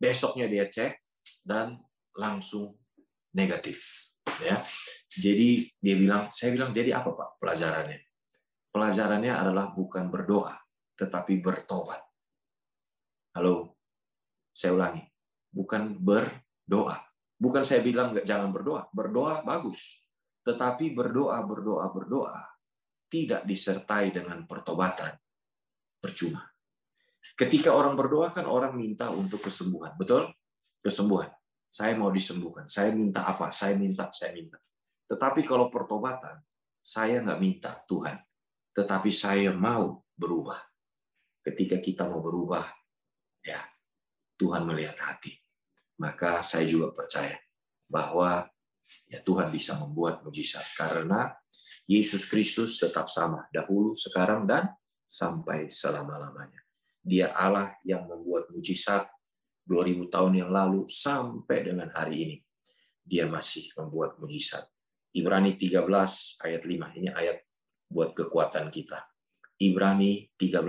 besoknya dia cek dan langsung negatif ya. Jadi dia bilang saya bilang jadi apa pak pelajarannya? Pelajarannya adalah bukan berdoa tetapi bertobat. Halo? Saya ulangi. Bukan berdoa. Bukan saya bilang jangan berdoa. Berdoa bagus. Tetapi berdoa berdoa berdoa tidak disertai dengan pertobatan, percuma. Ketika orang berdoa kan orang minta untuk kesembuhan, betul? Kesembuhan. Saya mau disembuhkan. Saya minta apa? Saya minta, saya minta. Tetapi kalau pertobatan, saya nggak minta Tuhan. Tetapi saya mau berubah. Ketika kita mau berubah, ya Tuhan melihat hati. Maka saya juga percaya bahwa ya Tuhan bisa membuat mujizat karena Yesus Kristus tetap sama dahulu, sekarang, dan sampai selama-lamanya. Dia Allah yang membuat mujizat 2000 tahun yang lalu sampai dengan hari ini. Dia masih membuat mujizat. Ibrani 13 ayat 5. Ini ayat buat kekuatan kita. Ibrani 13.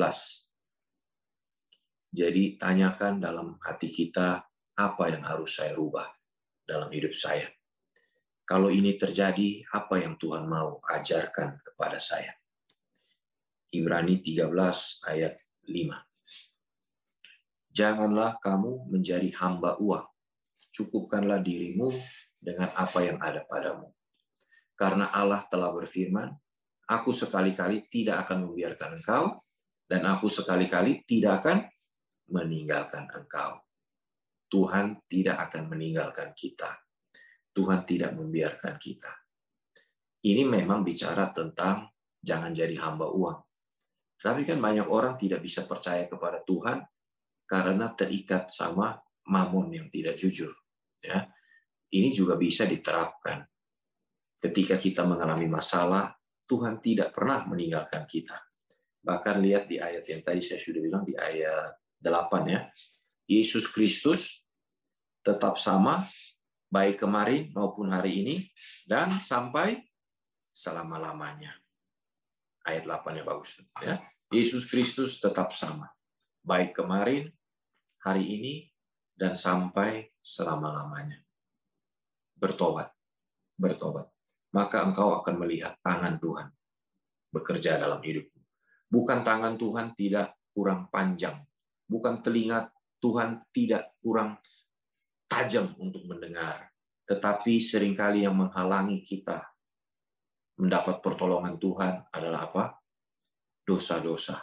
Jadi tanyakan dalam hati kita apa yang harus saya rubah dalam hidup saya kalau ini terjadi, apa yang Tuhan mau ajarkan kepada saya? Ibrani 13 ayat 5. Janganlah kamu menjadi hamba uang. Cukupkanlah dirimu dengan apa yang ada padamu. Karena Allah telah berfirman, aku sekali-kali tidak akan membiarkan engkau, dan aku sekali-kali tidak akan meninggalkan engkau. Tuhan tidak akan meninggalkan kita. Tuhan tidak membiarkan kita. Ini memang bicara tentang jangan jadi hamba uang. Tapi kan banyak orang tidak bisa percaya kepada Tuhan karena terikat sama mamon yang tidak jujur. Ya, ini juga bisa diterapkan. Ketika kita mengalami masalah, Tuhan tidak pernah meninggalkan kita. Bahkan lihat di ayat yang tadi saya sudah bilang di ayat 8 ya. Yesus Kristus tetap sama baik kemarin maupun hari ini dan sampai selama-lamanya. Ayat 8 ya bagus ya. Yesus Kristus tetap sama. Baik kemarin, hari ini, dan sampai selama-lamanya. Bertobat. Bertobat. Maka engkau akan melihat tangan Tuhan bekerja dalam hidupmu. Bukan tangan Tuhan tidak kurang panjang. Bukan telinga Tuhan tidak kurang tajam untuk mendengar. Tetapi sering kali yang menghalangi kita mendapat pertolongan Tuhan adalah apa? dosa-dosa,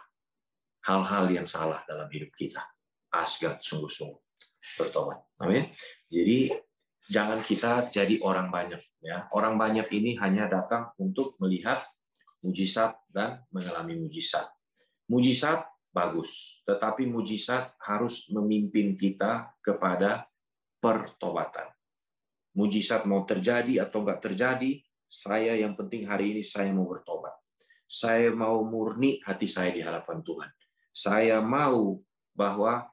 hal-hal yang salah dalam hidup kita. Asgat sungguh-sungguh bertobat. Amin. Jadi jangan kita jadi orang banyak ya. Orang banyak ini hanya datang untuk melihat mujizat dan mengalami mujizat. Mujizat bagus, tetapi mujizat harus memimpin kita kepada pertobatan. Mujizat mau terjadi atau enggak terjadi, saya yang penting hari ini saya mau bertobat. Saya mau murni hati saya di hadapan Tuhan. Saya mau bahwa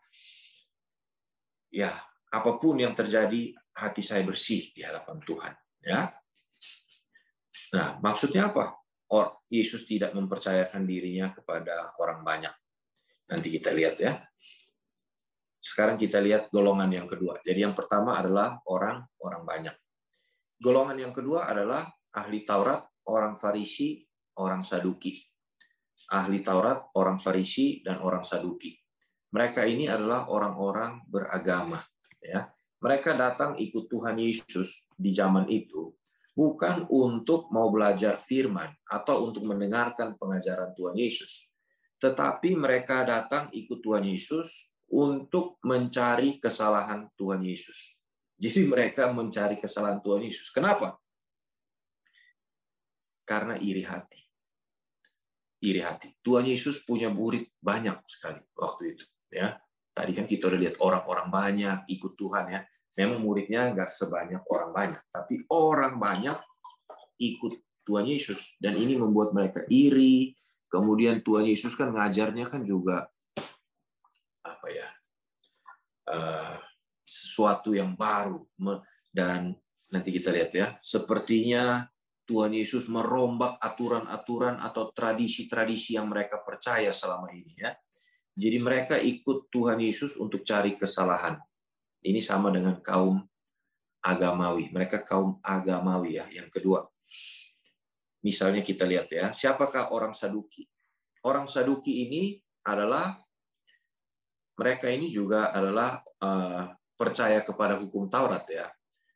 ya apa pun yang terjadi hati saya bersih di hadapan Tuhan ya. Nah, maksudnya apa? Or, Yesus tidak mempercayakan dirinya kepada orang banyak. Nanti kita lihat ya. Sekarang kita lihat golongan yang kedua. Jadi yang pertama adalah orang-orang banyak. Golongan yang kedua adalah ahli Taurat, orang Farisi, orang Saduki. Ahli Taurat, orang Farisi, dan orang Saduki. Mereka ini adalah orang-orang beragama. Ya, Mereka datang ikut Tuhan Yesus di zaman itu bukan untuk mau belajar firman atau untuk mendengarkan pengajaran Tuhan Yesus. Tetapi mereka datang ikut Tuhan Yesus untuk mencari kesalahan Tuhan Yesus. Jadi mereka mencari kesalahan Tuhan Yesus. Kenapa? Karena iri hati iri hati. Tuhan Yesus punya murid banyak sekali waktu itu. Ya, tadi kan kita udah lihat orang-orang banyak ikut Tuhan ya. Memang muridnya nggak sebanyak orang banyak, tapi orang banyak ikut Tuhan Yesus dan ini membuat mereka iri. Kemudian Tuhan Yesus kan ngajarnya kan juga apa ya uh, sesuatu yang baru dan nanti kita lihat ya sepertinya Tuhan Yesus merombak aturan-aturan atau tradisi-tradisi yang mereka percaya selama ini ya. Jadi mereka ikut Tuhan Yesus untuk cari kesalahan. Ini sama dengan kaum agamawi. Mereka kaum agamawi ya. Yang kedua, misalnya kita lihat ya, siapakah orang Saduki? Orang Saduki ini adalah mereka ini juga adalah uh, percaya kepada hukum Taurat ya.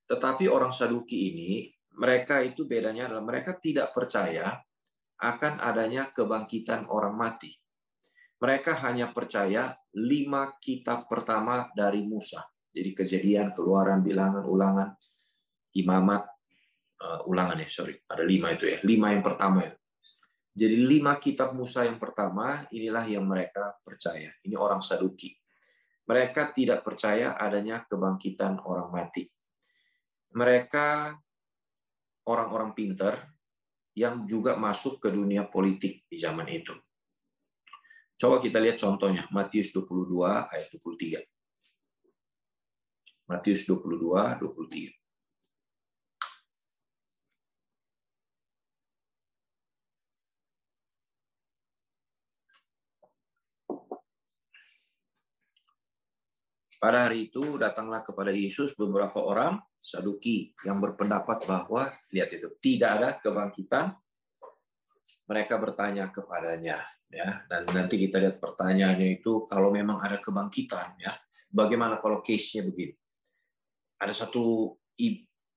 Tetapi orang Saduki ini mereka itu bedanya adalah mereka tidak percaya akan adanya kebangkitan orang mati. Mereka hanya percaya lima kitab pertama dari Musa. Jadi kejadian, keluaran, bilangan, ulangan, imamat, uh, ulangan ya, sorry. Ada lima itu ya, lima yang pertama itu. Jadi lima kitab Musa yang pertama, inilah yang mereka percaya. Ini orang Saduki. Mereka tidak percaya adanya kebangkitan orang mati. Mereka orang-orang pinter yang juga masuk ke dunia politik di zaman itu. Coba kita lihat contohnya, Matius 22 ayat 23. Matius 22, 23. Pada hari itu datanglah kepada Yesus beberapa orang Saduki yang berpendapat bahwa lihat itu tidak ada kebangkitan. Mereka bertanya kepadanya ya dan nanti kita lihat pertanyaannya itu kalau memang ada kebangkitan ya bagaimana kalau case-nya begini. Ada satu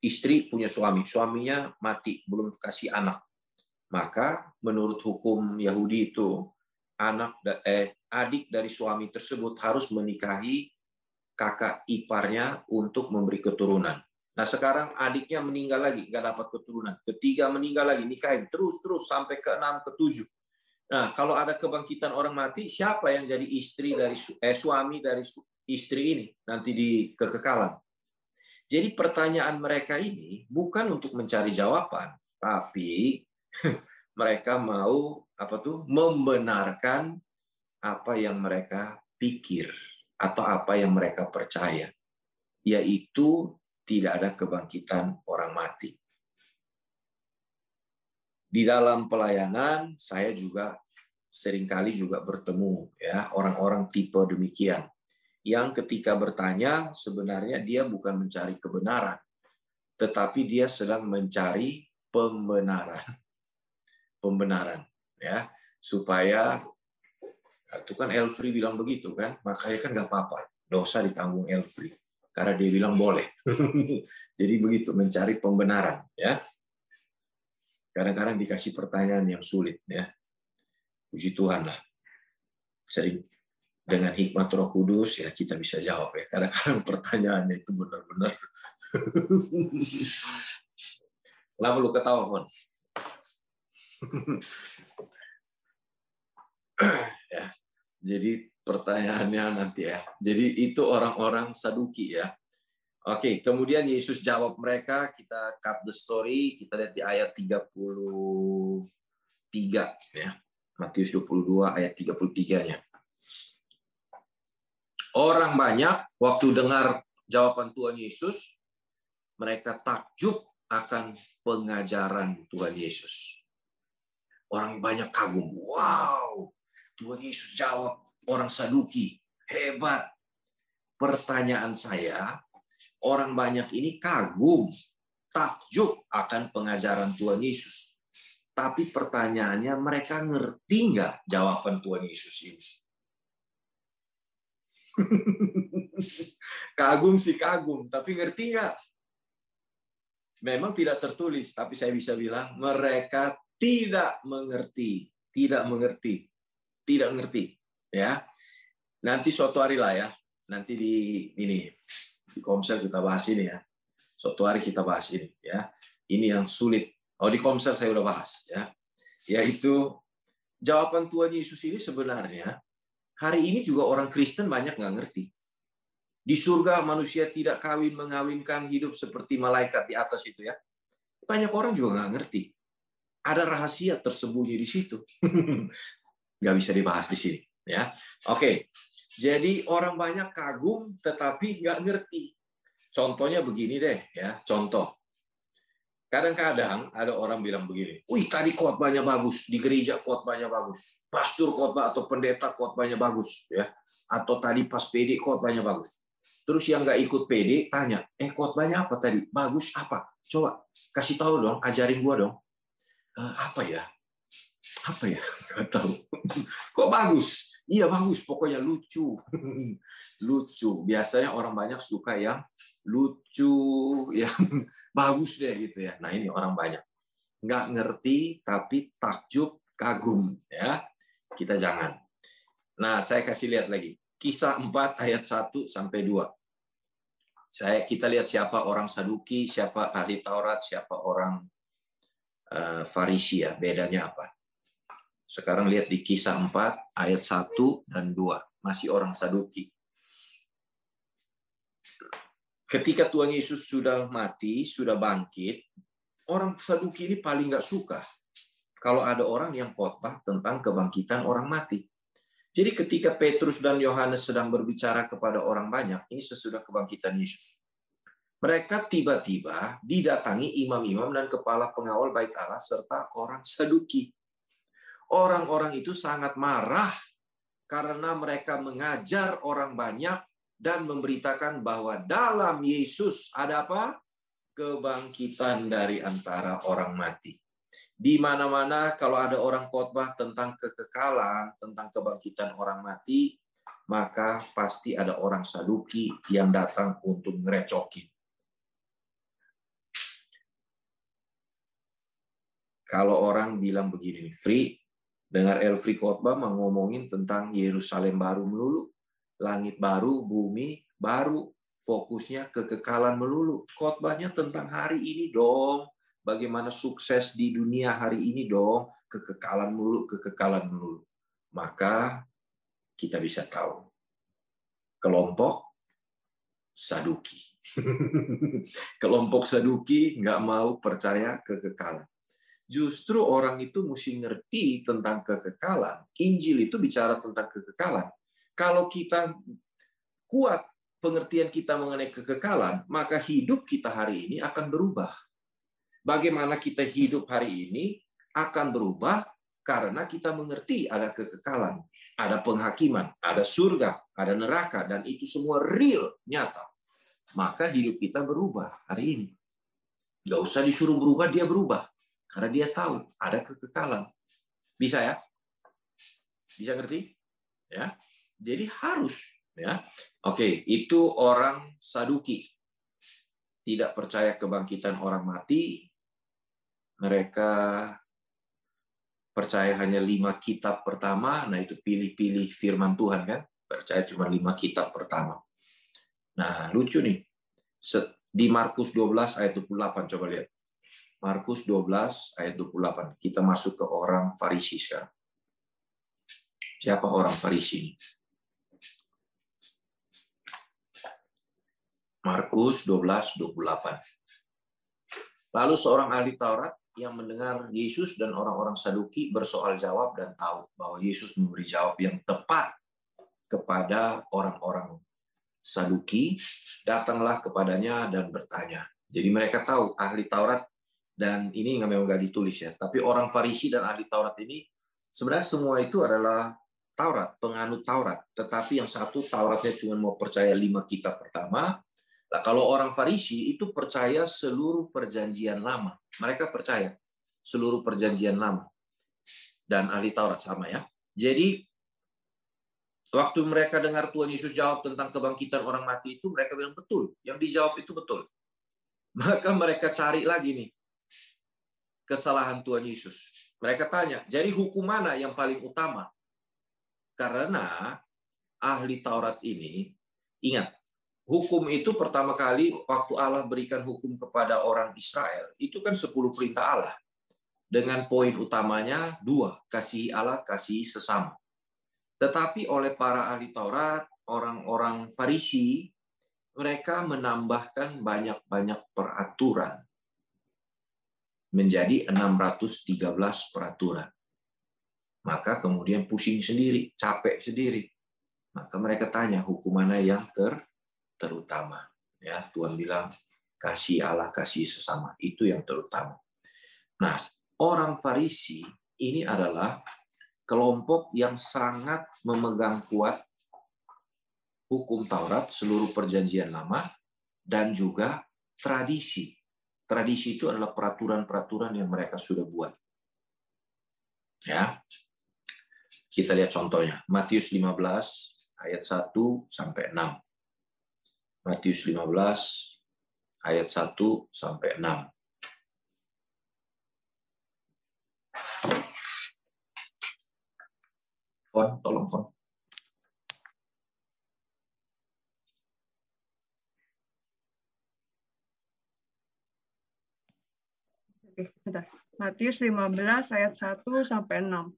istri punya suami, suaminya mati, belum kasih anak. Maka menurut hukum Yahudi itu anak eh, adik dari suami tersebut harus menikahi kakak iparnya untuk memberi keturunan. Nah sekarang adiknya meninggal lagi, nggak dapat keturunan. Ketiga meninggal lagi, nikahin terus terus sampai ke enam, ke tujuh. Nah kalau ada kebangkitan orang mati, siapa yang jadi istri dari eh, suami dari istri ini nanti di kekekalan? Jadi pertanyaan mereka ini bukan untuk mencari jawaban, tapi <laughs> mereka mau apa tuh membenarkan apa yang mereka pikir atau apa yang mereka percaya, yaitu tidak ada kebangkitan orang mati. Di dalam pelayanan saya juga sering kali juga bertemu ya orang-orang tipe demikian. Yang ketika bertanya sebenarnya dia bukan mencari kebenaran tetapi dia sedang mencari pembenaran. Pembenaran ya supaya itu kan Elfri bilang begitu kan, makanya kan nggak apa-apa, dosa ditanggung Elfri karena dia bilang boleh. <laughs> Jadi begitu mencari pembenaran ya. Kadang-kadang dikasih pertanyaan yang sulit ya. Puji Tuhan lah. Sering dengan hikmat Roh Kudus ya kita bisa jawab ya. Kadang-kadang <laughs> pertanyaannya itu benar-benar. <laughs> Kenapa lu ketawa, Fon? ya. Jadi pertanyaannya nanti ya. Jadi itu orang-orang Saduki ya. Oke, kemudian Yesus jawab mereka, kita cut the story, kita lihat di ayat 33 ya. Matius 22 ayat 33-nya. Orang banyak waktu dengar jawaban Tuhan Yesus, mereka takjub akan pengajaran Tuhan Yesus. Orang banyak kagum, wow, Tuhan Yesus jawab orang Saduki, hebat. Pertanyaan saya, orang banyak ini kagum, takjub akan pengajaran Tuhan Yesus. Tapi pertanyaannya, mereka ngerti nggak jawaban Tuhan Yesus ini? <laughs> kagum sih kagum, tapi ngerti nggak? Memang tidak tertulis, tapi saya bisa bilang mereka tidak mengerti, tidak mengerti tidak ngerti ya. Nanti suatu hari lah ya. Nanti di ini di komsel kita bahas ini ya. Suatu hari kita bahas ini ya. Ini yang sulit. Oh di komsel saya udah bahas ya. Yaitu jawaban Tuhan Yesus ini sebenarnya hari ini juga orang Kristen banyak nggak ngerti. Di surga manusia tidak kawin mengawinkan hidup seperti malaikat di atas itu ya. Banyak orang juga nggak ngerti. Ada rahasia tersembunyi di situ. <laughs> Nggak bisa dibahas di sini ya. Oke. Jadi orang banyak kagum tetapi nggak ngerti. Contohnya begini deh ya. Contoh. Kadang-kadang ada orang bilang begini wih tadi khotbahnya bagus di gereja khotbahnya bagus pastor khotbah atau pendeta khotbahnya bagus ya. Atau tadi pas PD khotbahnya bagus. Terus yang nggak ikut PD tanya eh khotbahnya apa tadi? Bagus apa? Coba kasih tahu dong ajarin gua dong. E, apa ya? Apa ya? <laughs> Nggak tahu. <laughs> Kok bagus iya bagus. Pokoknya lucu. <laughs> Lucu. Biasanya orang banyak suka yang lucu <laughs> yang bagus deh gitu ya. Nah ini orang banyak. Nggak ngerti tapi takjub kagum ya. Kita jangan. Nah saya kasih lihat lagi. Kisah 4 ayat 1 sampai 2 saya kita lihat siapa orang Saduki siapa ahli Taurat siapa orang uh, Farisi ya. Bedanya apa sekarang lihat di kisah 4 ayat 1 dan 2. Masih orang Saduki. Ketika Tuhan Yesus sudah mati, sudah bangkit, orang Saduki ini paling nggak suka kalau ada orang yang khotbah tentang kebangkitan orang mati. Jadi ketika Petrus dan Yohanes sedang berbicara kepada orang banyak, ini sesudah kebangkitan Yesus. Mereka tiba-tiba didatangi imam-imam dan kepala pengawal bait Allah serta orang Saduki orang-orang itu sangat marah karena mereka mengajar orang banyak dan memberitakan bahwa dalam Yesus ada apa? Kebangkitan dari antara orang mati. Di mana-mana kalau ada orang khotbah tentang kekekalan, tentang kebangkitan orang mati, maka pasti ada orang saduki yang datang untuk ngerecokin. Kalau orang bilang begini, free, dengar Elfri khotbah mau ngomongin tentang Yerusalem baru melulu, langit baru, bumi baru, fokusnya kekekalan melulu. Khotbahnya tentang hari ini dong, bagaimana sukses di dunia hari ini dong, kekekalan melulu, kekekalan melulu. Maka kita bisa tahu kelompok Saduki. <laughs> kelompok Saduki nggak mau percaya kekekalan. Justru orang itu mesti ngerti tentang kekekalan. Injil itu bicara tentang kekekalan. Kalau kita kuat pengertian kita mengenai kekekalan, maka hidup kita hari ini akan berubah. Bagaimana kita hidup hari ini akan berubah karena kita mengerti ada kekekalan, ada penghakiman, ada surga, ada neraka, dan itu semua real, nyata. Maka hidup kita berubah hari ini. Gak usah disuruh berubah, dia berubah. Karena dia tahu ada kekekalan. Bisa ya? Bisa ngerti? Ya. Jadi harus ya. Oke, itu orang Saduki. Tidak percaya kebangkitan orang mati. Mereka percaya hanya lima kitab pertama. Nah, itu pilih-pilih firman Tuhan kan. Percaya cuma lima kitab pertama. Nah, lucu nih. Di Markus 12 ayat 28 coba lihat. Markus 12 ayat 28. Kita masuk ke orang Farisi sekarang. Siapa orang Farisi Markus 12, 28. Lalu seorang ahli Taurat yang mendengar Yesus dan orang-orang Saduki bersoal jawab dan tahu bahwa Yesus memberi jawab yang tepat kepada orang-orang Saduki, datanglah kepadanya dan bertanya. Jadi mereka tahu ahli Taurat dan ini nggak memang nggak ditulis ya. Tapi orang Farisi dan ahli Taurat ini sebenarnya semua itu adalah Taurat penganut Taurat. Tetapi yang satu Tauratnya cuma mau percaya lima kitab pertama. Nah, kalau orang Farisi itu percaya seluruh perjanjian lama. Mereka percaya seluruh perjanjian lama. Dan ahli Taurat sama ya. Jadi waktu mereka dengar Tuhan Yesus jawab tentang kebangkitan orang mati itu mereka bilang betul. Yang dijawab itu betul. Maka mereka cari lagi nih kesalahan Tuhan Yesus. Mereka tanya, jadi hukum mana yang paling utama? Karena ahli Taurat ini, ingat, hukum itu pertama kali waktu Allah berikan hukum kepada orang Israel, itu kan 10 perintah Allah. Dengan poin utamanya dua, kasih Allah, kasih sesama. Tetapi oleh para ahli Taurat, orang-orang Farisi, mereka menambahkan banyak-banyak peraturan menjadi 613 peraturan. Maka kemudian pusing sendiri, capek sendiri. Maka mereka tanya hukum mana yang ter terutama. Ya, Tuhan bilang kasih Allah, kasih sesama. Itu yang terutama. Nah, orang Farisi ini adalah kelompok yang sangat memegang kuat hukum Taurat, seluruh perjanjian lama, dan juga tradisi Tradisi itu adalah peraturan-peraturan yang mereka sudah buat. Ya. Kita lihat contohnya. Matius 15 ayat 1 sampai 6. Matius 15 ayat 1 sampai 6. Fon, tolong fon. Oke, bentar. Matius 15 ayat 1 sampai 6.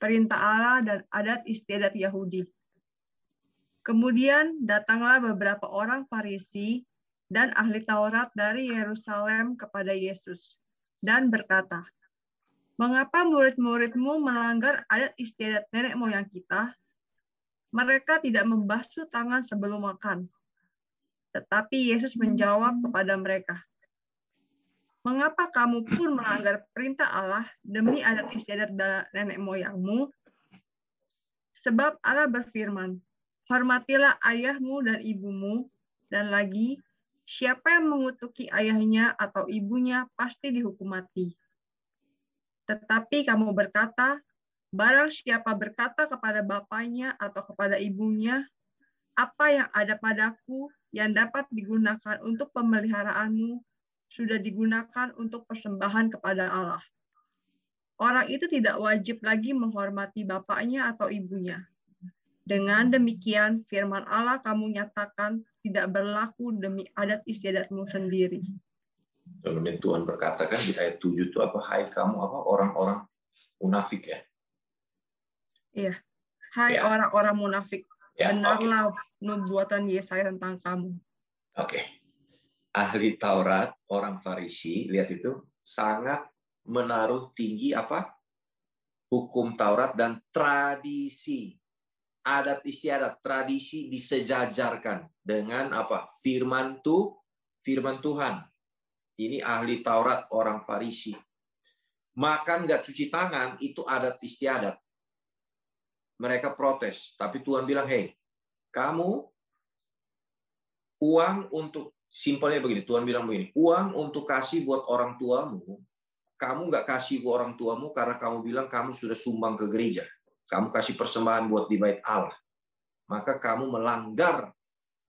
Perintah Allah dan adat istiadat Yahudi. Kemudian datanglah beberapa orang Farisi dan ahli Taurat dari Yerusalem kepada Yesus dan berkata, Mengapa murid-muridmu melanggar adat istiadat nenek moyang kita? Mereka tidak membasuh tangan sebelum makan. Tetapi Yesus menjawab kepada mereka, Mengapa kamu pun melanggar perintah Allah demi adat istiadat nenek moyangmu? Sebab Allah berfirman, hormatilah ayahmu dan ibumu, dan lagi, siapa yang mengutuki ayahnya atau ibunya pasti dihukum mati. Tetapi kamu berkata, barang siapa berkata kepada bapaknya atau kepada ibunya, apa yang ada padaku yang dapat digunakan untuk pemeliharaanmu sudah digunakan untuk persembahan kepada Allah. orang itu tidak wajib lagi menghormati bapaknya atau ibunya. Dengan demikian, firman Allah kamu nyatakan tidak berlaku demi adat istiadatmu sendiri. Kemudian Tuhan berkata kan di ayat 7 itu apa? Hai kamu apa orang-orang munafik ya? Iya. Hai Ya. orang-orang munafik, Ya, benarlah nubuatan Yesaya tentang kamu. Oke. Ahli Taurat, orang Farisi, lihat itu sangat menaruh tinggi apa? Hukum Taurat dan tradisi. Adat istiadat, tradisi disejajarkan dengan apa? Firman tu, firman Tuhan. Ini ahli Taurat, orang Farisi. Makan nggak cuci tangan itu adat istiadat. Mereka protes, tapi Tuhan bilang, "Hei, kamu uang untuk simpelnya begini Tuhan bilang begini uang untuk kasih buat orang tuamu kamu nggak kasih buat orang tuamu karena kamu bilang kamu sudah sumbang ke gereja. Kamu kasih persembahan buat di bait Allah. Maka kamu melanggar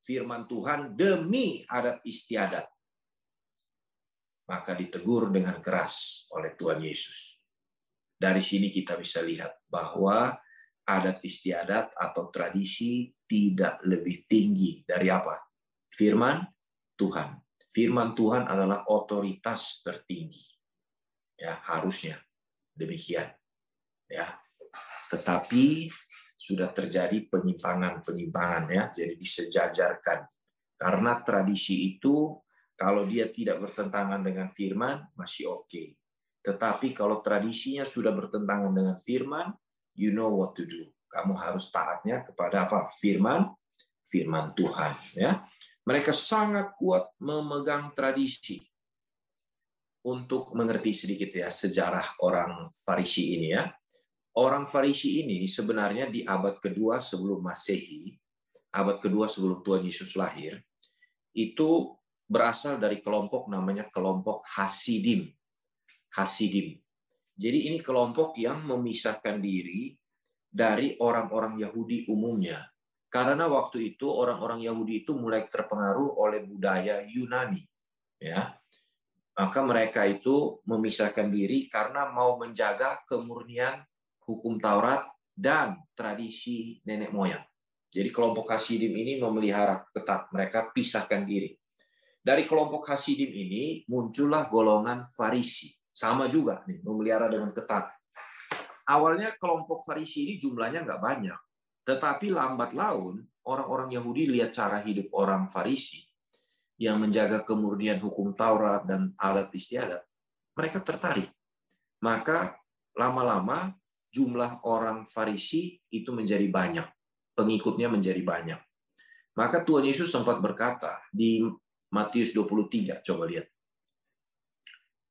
firman Tuhan demi adat istiadat. Maka ditegur dengan keras oleh Tuhan Yesus. Dari sini kita bisa lihat bahwa adat istiadat atau tradisi tidak lebih tinggi dari apa? Firman Tuhan. Firman Tuhan adalah otoritas tertinggi. Ya, harusnya demikian. Ya. Tetapi sudah terjadi penyimpangan-penyimpangan ya, jadi disejajarkan. Karena tradisi itu kalau dia tidak bertentangan dengan firman masih oke. Tetapi kalau tradisinya sudah bertentangan dengan firman, you know what to do. Kamu harus taatnya kepada apa? Firman, firman Tuhan ya. Mereka sangat kuat memegang tradisi. Untuk mengerti sedikit ya sejarah orang Farisi ini ya. Orang Farisi ini sebenarnya di abad kedua sebelum Masehi, abad kedua sebelum Tuhan Yesus lahir, itu berasal dari kelompok namanya kelompok Hasidim. Hasidim. Jadi ini kelompok yang memisahkan diri dari orang-orang Yahudi umumnya. Karena waktu itu orang-orang Yahudi itu mulai terpengaruh oleh budaya Yunani, ya. Maka mereka itu memisahkan diri karena mau menjaga kemurnian hukum Taurat dan tradisi nenek moyang. Jadi kelompok Hasidim ini memelihara ketat, mereka pisahkan diri. Dari kelompok Hasidim ini muncullah golongan Farisi, sama juga nih, memelihara dengan ketat. Awalnya kelompok Farisi ini jumlahnya nggak banyak, tetapi lambat laun orang-orang Yahudi lihat cara hidup orang Farisi yang menjaga kemurnian hukum Taurat dan adat istiadat, mereka tertarik. Maka lama-lama jumlah orang Farisi itu menjadi banyak, pengikutnya menjadi banyak. Maka Tuhan Yesus sempat berkata di Matius 23, coba lihat.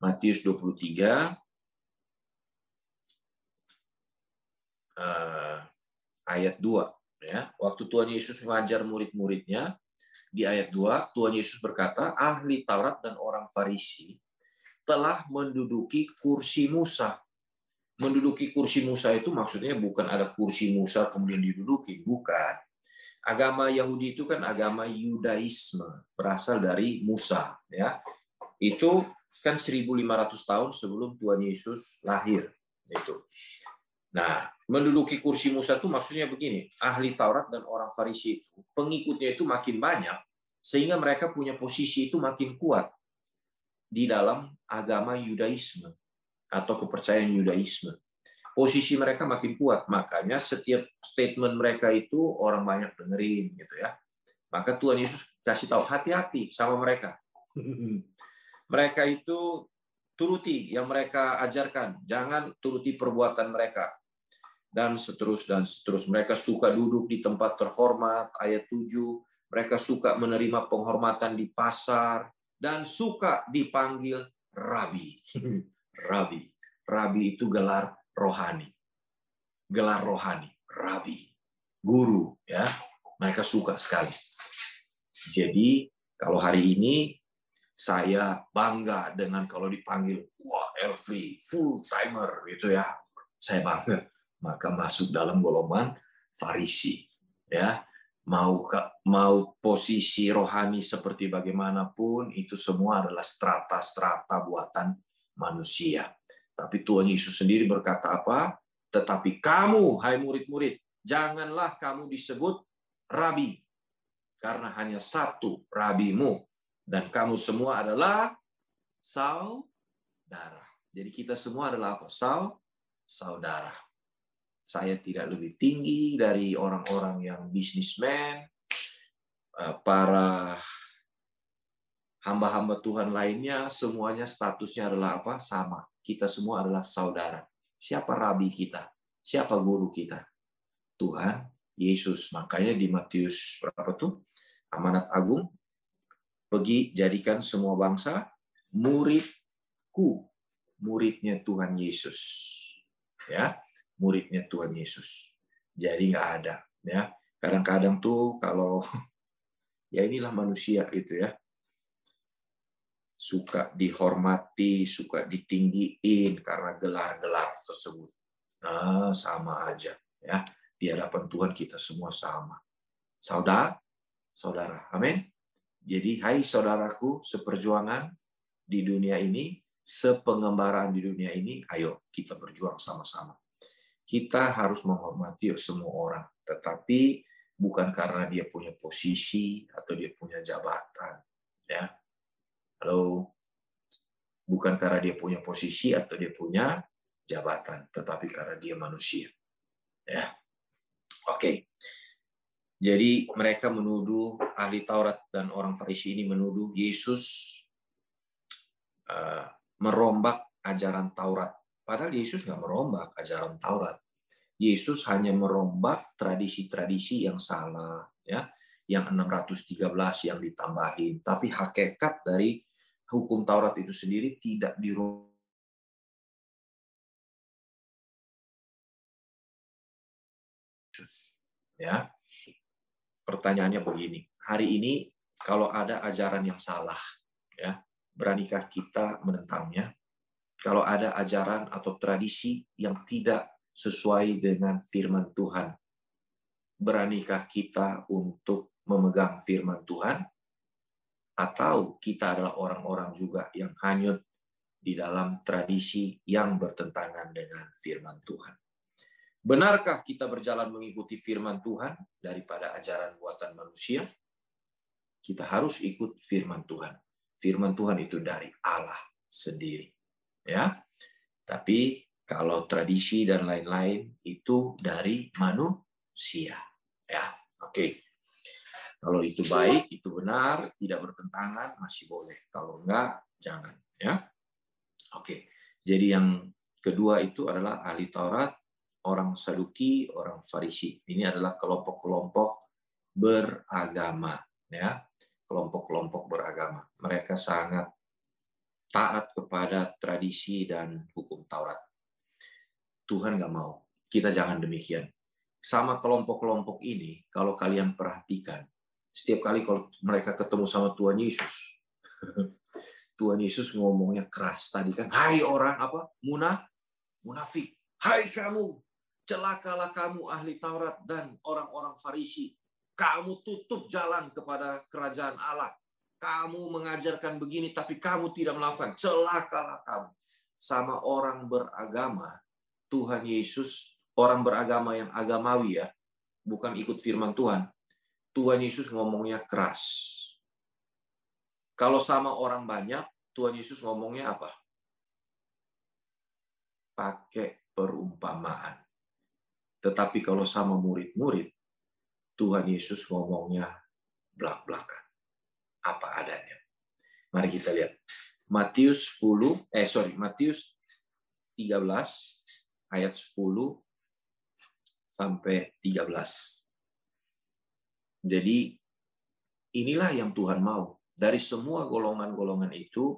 Matius 23 eh, ayat 2 ya. Waktu Tuhan Yesus mengajar murid-muridnya di ayat 2 Tuhan Yesus berkata, ahli Taurat dan orang Farisi telah menduduki kursi Musa. Menduduki kursi Musa itu maksudnya bukan ada kursi Musa kemudian diduduki, bukan. Agama Yahudi itu kan agama Yudaisme, berasal dari Musa, ya. Itu kan 1500 tahun sebelum Tuhan Yesus lahir, itu. Nah, menduduki kursi Musa itu maksudnya begini, ahli Taurat dan orang Farisi itu, pengikutnya itu makin banyak, sehingga mereka punya posisi itu makin kuat di dalam agama Yudaisme atau kepercayaan Yudaisme. Posisi mereka makin kuat, makanya setiap statement mereka itu orang banyak dengerin gitu ya. Maka Tuhan Yesus kasih tahu hati-hati sama mereka. <laughs> mereka itu turuti yang mereka ajarkan, jangan turuti perbuatan mereka dan seterus dan seterus. Mereka suka duduk di tempat terhormat, ayat 7. Mereka suka menerima penghormatan di pasar dan suka dipanggil rabi. <laughs> rabi. Rabi itu gelar rohani. Gelar rohani, rabi. Guru, ya. Mereka suka sekali. Jadi, kalau hari ini saya bangga dengan kalau dipanggil wah Elvi full timer gitu ya. Saya bangga maka masuk dalam golongan Farisi ya mau mau posisi rohani seperti bagaimanapun itu semua adalah strata-strata buatan manusia Tapi Tuhan Yesus sendiri berkata apa? Tetapi kamu, hai murid-murid, janganlah kamu disebut rabi, karena hanya satu rabimu, dan kamu semua adalah saudara. Jadi kita semua adalah apa? Saudara. Saya tidak lebih tinggi dari orang-orang yang bisnismen, eh, para hamba-hamba Tuhan lainnya, semuanya statusnya adalah apa? Sama. Kita semua adalah saudara. Siapa rabi kita? Siapa guru kita? Tuhan Yesus. Makanya di Matius berapa tuh? Amanat Agung. Pergi jadikan semua bangsa muridku. Muridnya Tuhan Yesus. Ya, muridnya Tuhan Yesus. Jadi nggak ada. Ya, kadang-kadang tuh kalau <laughs> ya inilah manusia gitu ya suka dihormati, suka ditinggiin karena gelar-gelar tersebut. Nah, sama aja ya. Di hadapan Tuhan kita semua sama. Saudara, saudara. Amin. Jadi, hai saudaraku, seperjuangan di dunia ini, sepengembaraan di dunia ini, ayo kita berjuang sama-sama. Kita harus menghormati semua orang, tetapi bukan karena dia punya posisi atau dia punya jabatan, ya Halo. Bukan karena dia punya posisi atau dia punya jabatan, tetapi karena dia manusia. Ya. Oke. Jadi mereka menuduh ahli Taurat dan orang Farisi ini menuduh Yesus uh, merombak ajaran Taurat. Padahal Yesus nggak merombak ajaran Taurat. Yesus hanya merombak tradisi-tradisi yang salah, ya, yang 613 yang ditambahin. Tapi hakikat dari hukum Taurat itu sendiri tidak dirubah ya pertanyaannya begini hari ini kalau ada ajaran yang salah ya beranikah kita menentangnya kalau ada ajaran atau tradisi yang tidak sesuai dengan firman Tuhan beranikah kita untuk memegang firman Tuhan atau kita adalah orang-orang juga yang hanyut di dalam tradisi yang bertentangan dengan firman Tuhan. Benarkah kita berjalan mengikuti firman Tuhan daripada ajaran buatan manusia? Kita harus ikut firman Tuhan. Firman Tuhan itu dari Allah sendiri. Ya. Tapi kalau tradisi dan lain-lain itu dari manusia. Ya. Oke. Kalau itu baik, itu benar, tidak bertentangan, masih boleh. Kalau enggak, jangan. Ya, Oke. Jadi yang kedua itu adalah ahli Taurat, orang Saduki, orang Farisi. Ini adalah kelompok-kelompok beragama. ya Kelompok-kelompok beragama. Mereka sangat taat kepada tradisi dan hukum Taurat. Tuhan nggak mau. Kita jangan demikian. Sama kelompok-kelompok ini, kalau kalian perhatikan, setiap kali kalau mereka ketemu sama Tuhan Yesus, <laughs> Tuhan Yesus ngomongnya keras tadi kan, hai orang apa? Munah, munafik. Hai kamu, celakalah kamu ahli Taurat dan orang-orang Farisi. Kamu tutup jalan kepada kerajaan Allah. Kamu mengajarkan begini tapi kamu tidak melakukan. Celakalah kamu. Sama orang beragama, Tuhan Yesus, orang beragama yang agamawi ya, bukan ikut firman Tuhan, Tuhan Yesus ngomongnya keras. Kalau sama orang banyak, Tuhan Yesus ngomongnya apa? Pakai perumpamaan. Tetapi kalau sama murid-murid, Tuhan Yesus ngomongnya belak-belakan. Apa adanya. Mari kita lihat. Matius 10, eh sorry, Matius 13 ayat 10 sampai 13. Jadi inilah yang Tuhan mau. Dari semua golongan-golongan itu,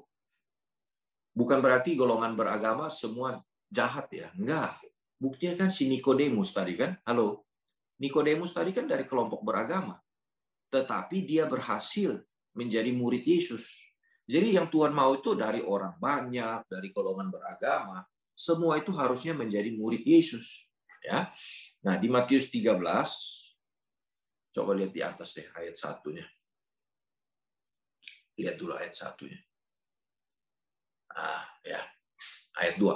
bukan berarti golongan beragama semua jahat ya. Enggak. Buktinya kan si Nikodemus tadi kan. Halo. Nikodemus tadi kan dari kelompok beragama. Tetapi dia berhasil menjadi murid Yesus. Jadi yang Tuhan mau itu dari orang banyak, dari golongan beragama, semua itu harusnya menjadi murid Yesus. Ya. Nah, di Matius 13 Coba lihat di atas deh ayat satunya. Lihat dulu ayat satunya. Ah, ya. Ayat 2.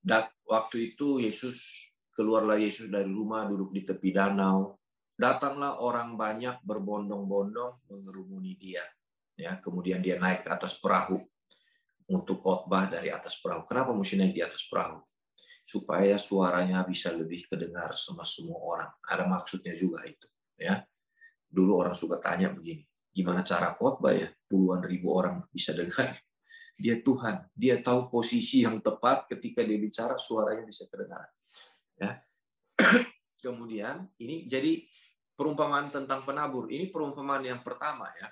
Dan waktu itu Yesus keluarlah Yesus dari rumah duduk di tepi danau. Datanglah orang banyak berbondong-bondong mengerumuni dia. Ya, kemudian dia naik ke atas perahu untuk khotbah dari atas perahu. Kenapa mesti naik di atas perahu? Supaya suaranya bisa lebih kedengar sama semua orang. Ada maksudnya juga itu, ya. Dulu orang suka tanya begini, gimana cara khotbah ya? Puluhan ribu orang bisa dengar. Dia Tuhan, dia tahu posisi yang tepat ketika dia bicara suaranya bisa kedengaran. Ya. <clears throat> Kemudian ini jadi perumpamaan tentang penabur. Ini perumpamaan yang pertama ya.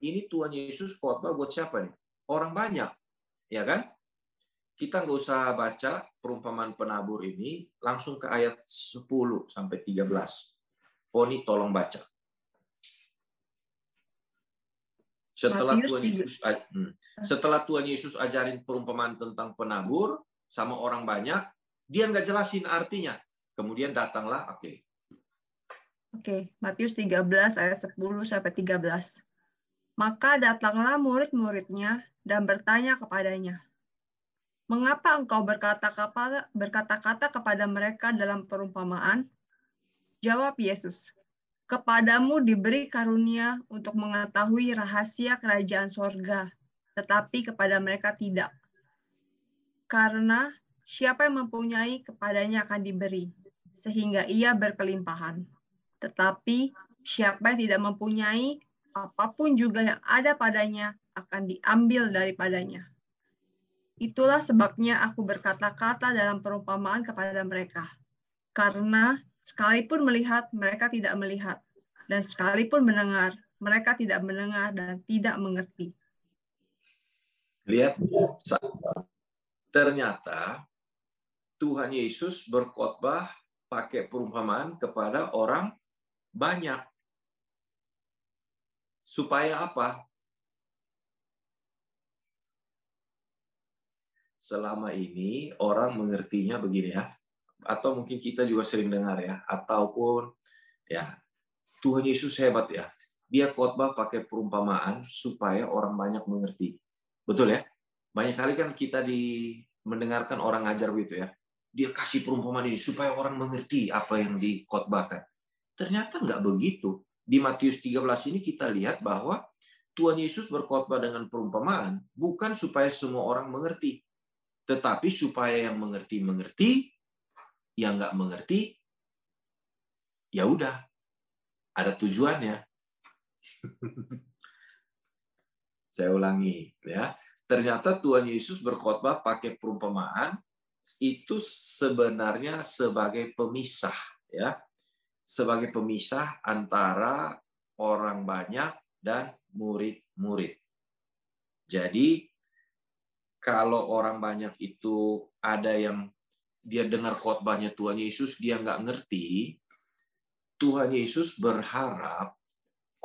Ini Tuhan Yesus khotbah buat siapa nih? Orang banyak, ya kan? Kita nggak usah baca perumpamaan penabur ini, langsung ke ayat 10 sampai 13. Foni tolong baca. Setelah Matius Tuhan. Yesus hmm. setelah Tuhan Yesus ajarin perumpamaan tentang penabur sama orang banyak, dia nggak jelasin artinya. Kemudian datanglah, oke, Oke, Matius 13 ayat 10 sampai 13. Maka datanglah murid-muridnya dan bertanya kepadanya, "Mengapa engkau berkata-kata berkata-kata kepada mereka dalam perumpamaan?" Jawab Yesus, "Kepadamu diberi karunia untuk mengetahui rahasia kerajaan sorga, tetapi kepada mereka tidak. Karena siapa yang mempunyai kepadanya akan diberi, sehingga ia berkelimpahan. Tetapi siapa yang tidak mempunyai, apa pun juga yang ada padanya akan diambil daripadanya. Itulah sebabnya aku berkata-kata dalam perumpamaan kepada mereka. Karena sekalipun melihat, mereka tidak melihat. Dan sekalipun mendengar, mereka tidak mendengar dan tidak mengerti. lihat ternyata Tuhan Yesus berkhotbah pakai perumpamaan kepada orang banyak. Supaya apa? Selama ini orang mengertinya begini ya. Atau mungkin kita juga sering dengar ya. Ataupun ya Tuhan Yesus hebat ya. Dia khotbah pakai perumpamaan supaya orang banyak mengerti. Betul ya? Banyak kali kan kita di mendengarkan orang ngajar begitu ya. Dia kasih perumpamaan ini supaya orang mengerti apa yang dikhotbahkan. Ternyata nggak begitu. Di Matius 13 ini kita lihat bahwa Tuhan Yesus berkhotbah dengan perumpamaan bukan supaya semua orang mengerti, tetapi supaya yang mengerti mengerti, yang nggak mengerti ya udah ada tujuannya. <laughs> Saya ulangi ya. Ternyata Tuhan Yesus berkhotbah pakai perumpamaan itu sebenarnya sebagai pemisah ya sebagai pemisah antara orang banyak dan murid-murid. Jadi kalau orang banyak itu ada yang dia dengar khotbahnya Tuhan Yesus dia nggak ngerti, Tuhan Yesus berharap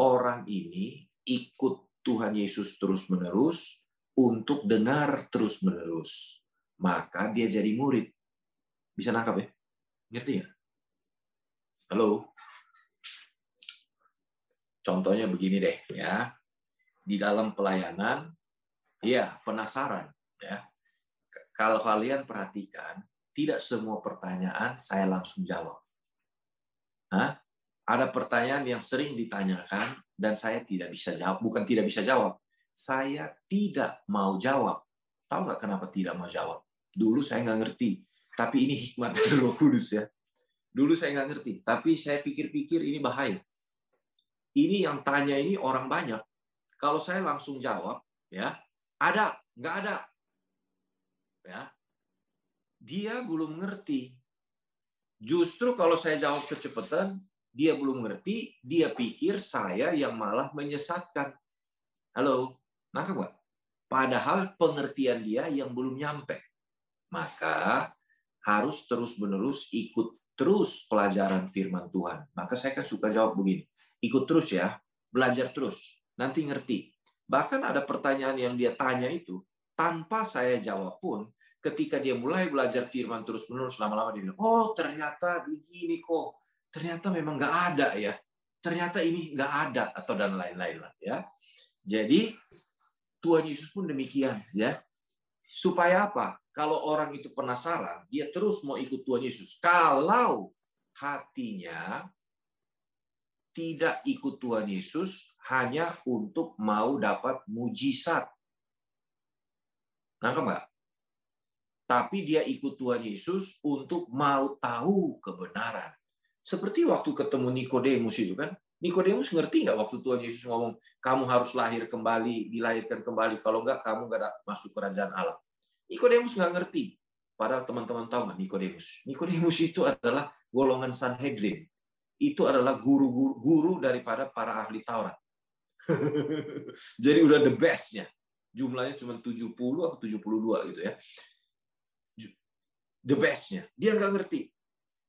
orang ini ikut Tuhan Yesus terus-menerus untuk dengar terus-menerus. Maka dia jadi murid. Bisa nangkap ya? Ngerti ya? Halo. Contohnya begini deh ya. Di dalam pelayanan ya penasaran ya. Kalau kalian perhatikan, tidak semua pertanyaan saya langsung jawab. Hah? Ada pertanyaan yang sering ditanyakan dan saya tidak bisa jawab, bukan tidak bisa jawab. Saya tidak mau jawab. Tahu nggak kenapa tidak mau jawab? Dulu saya nggak ngerti, tapi ini hikmat dari <laughs> Roh Kudus ya. Dulu saya nggak ngerti, tapi saya pikir-pikir ini bahaya. Ini yang tanya ini orang banyak. Kalau saya langsung jawab, ya ada, nggak ada, ya dia belum ngerti. Justru kalau saya jawab kecepatan, dia belum ngerti, dia pikir saya yang malah menyesatkan. Halo, nangkep nggak? Padahal pengertian dia yang belum nyampe. Maka harus terus-menerus ikut terus pelajaran firman Tuhan. Maka saya kan suka jawab begini, ikut terus ya, belajar terus, nanti ngerti. Bahkan ada pertanyaan yang dia tanya itu, tanpa saya jawab pun, ketika dia mulai belajar firman terus-menerus, lama-lama dia bilang, oh ternyata begini kok, ternyata memang nggak ada ya, ternyata ini nggak ada, atau dan lain-lain lah ya. Jadi Tuhan Yesus pun demikian ya. Supaya apa? Kalau orang itu penasaran, dia terus mau ikut Tuhan Yesus. Kalau hatinya tidak ikut Tuhan Yesus hanya untuk mau dapat mujizat. Nangkep nggak? Tapi dia ikut Tuhan Yesus untuk mau tahu kebenaran. Seperti waktu ketemu Nikodemus itu kan. Nikodemus ngerti nggak waktu Tuhan Yesus ngomong, kamu harus lahir kembali, dilahirkan kembali. Kalau nggak, kamu nggak masuk kerajaan Allah. Nikodemus nggak ngerti. Padahal teman-teman tahu nggak Nikodemus? Nikodemus itu adalah golongan Sanhedrin itu adalah guru-guru guru daripada para ahli Taurat. <laughs> Jadi udah the bestnya. Jumlahnya cuma 70 atau 72 gitu ya. The bestnya. Dia nggak ngerti.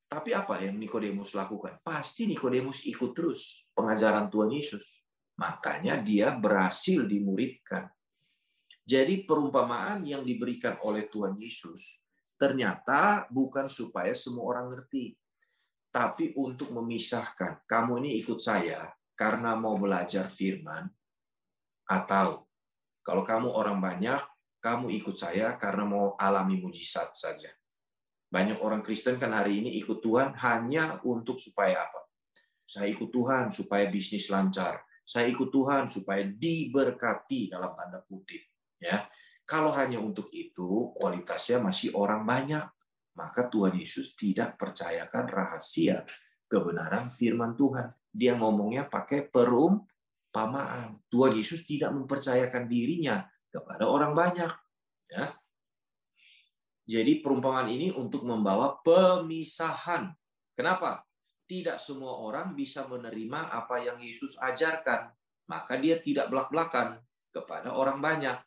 Tapi apa yang Nikodemus lakukan? Pasti Nikodemus ikut terus pengajaran Tuhan Yesus. Makanya dia berhasil dimuridkan. Jadi perumpamaan yang diberikan oleh Tuhan Yesus ternyata bukan supaya semua orang ngerti, tapi untuk memisahkan, kamu ini ikut saya karena mau belajar firman, atau kalau kamu orang banyak, kamu ikut saya karena mau alami mujizat saja. Banyak orang Kristen kan hari ini ikut Tuhan hanya untuk supaya apa? Saya ikut Tuhan supaya bisnis lancar. Saya ikut Tuhan supaya diberkati dalam tanda kutip. Ya, kalau hanya untuk itu, kualitasnya masih orang banyak maka Tuhan Yesus tidak percayakan rahasia kebenaran firman Tuhan. Dia ngomongnya pakai perumpamaan. Tuhan Yesus tidak mempercayakan dirinya kepada orang banyak. Ya. Jadi perumpamaan ini untuk membawa pemisahan. Kenapa? Tidak semua orang bisa menerima apa yang Yesus ajarkan. Maka dia tidak belak-belakan kepada orang banyak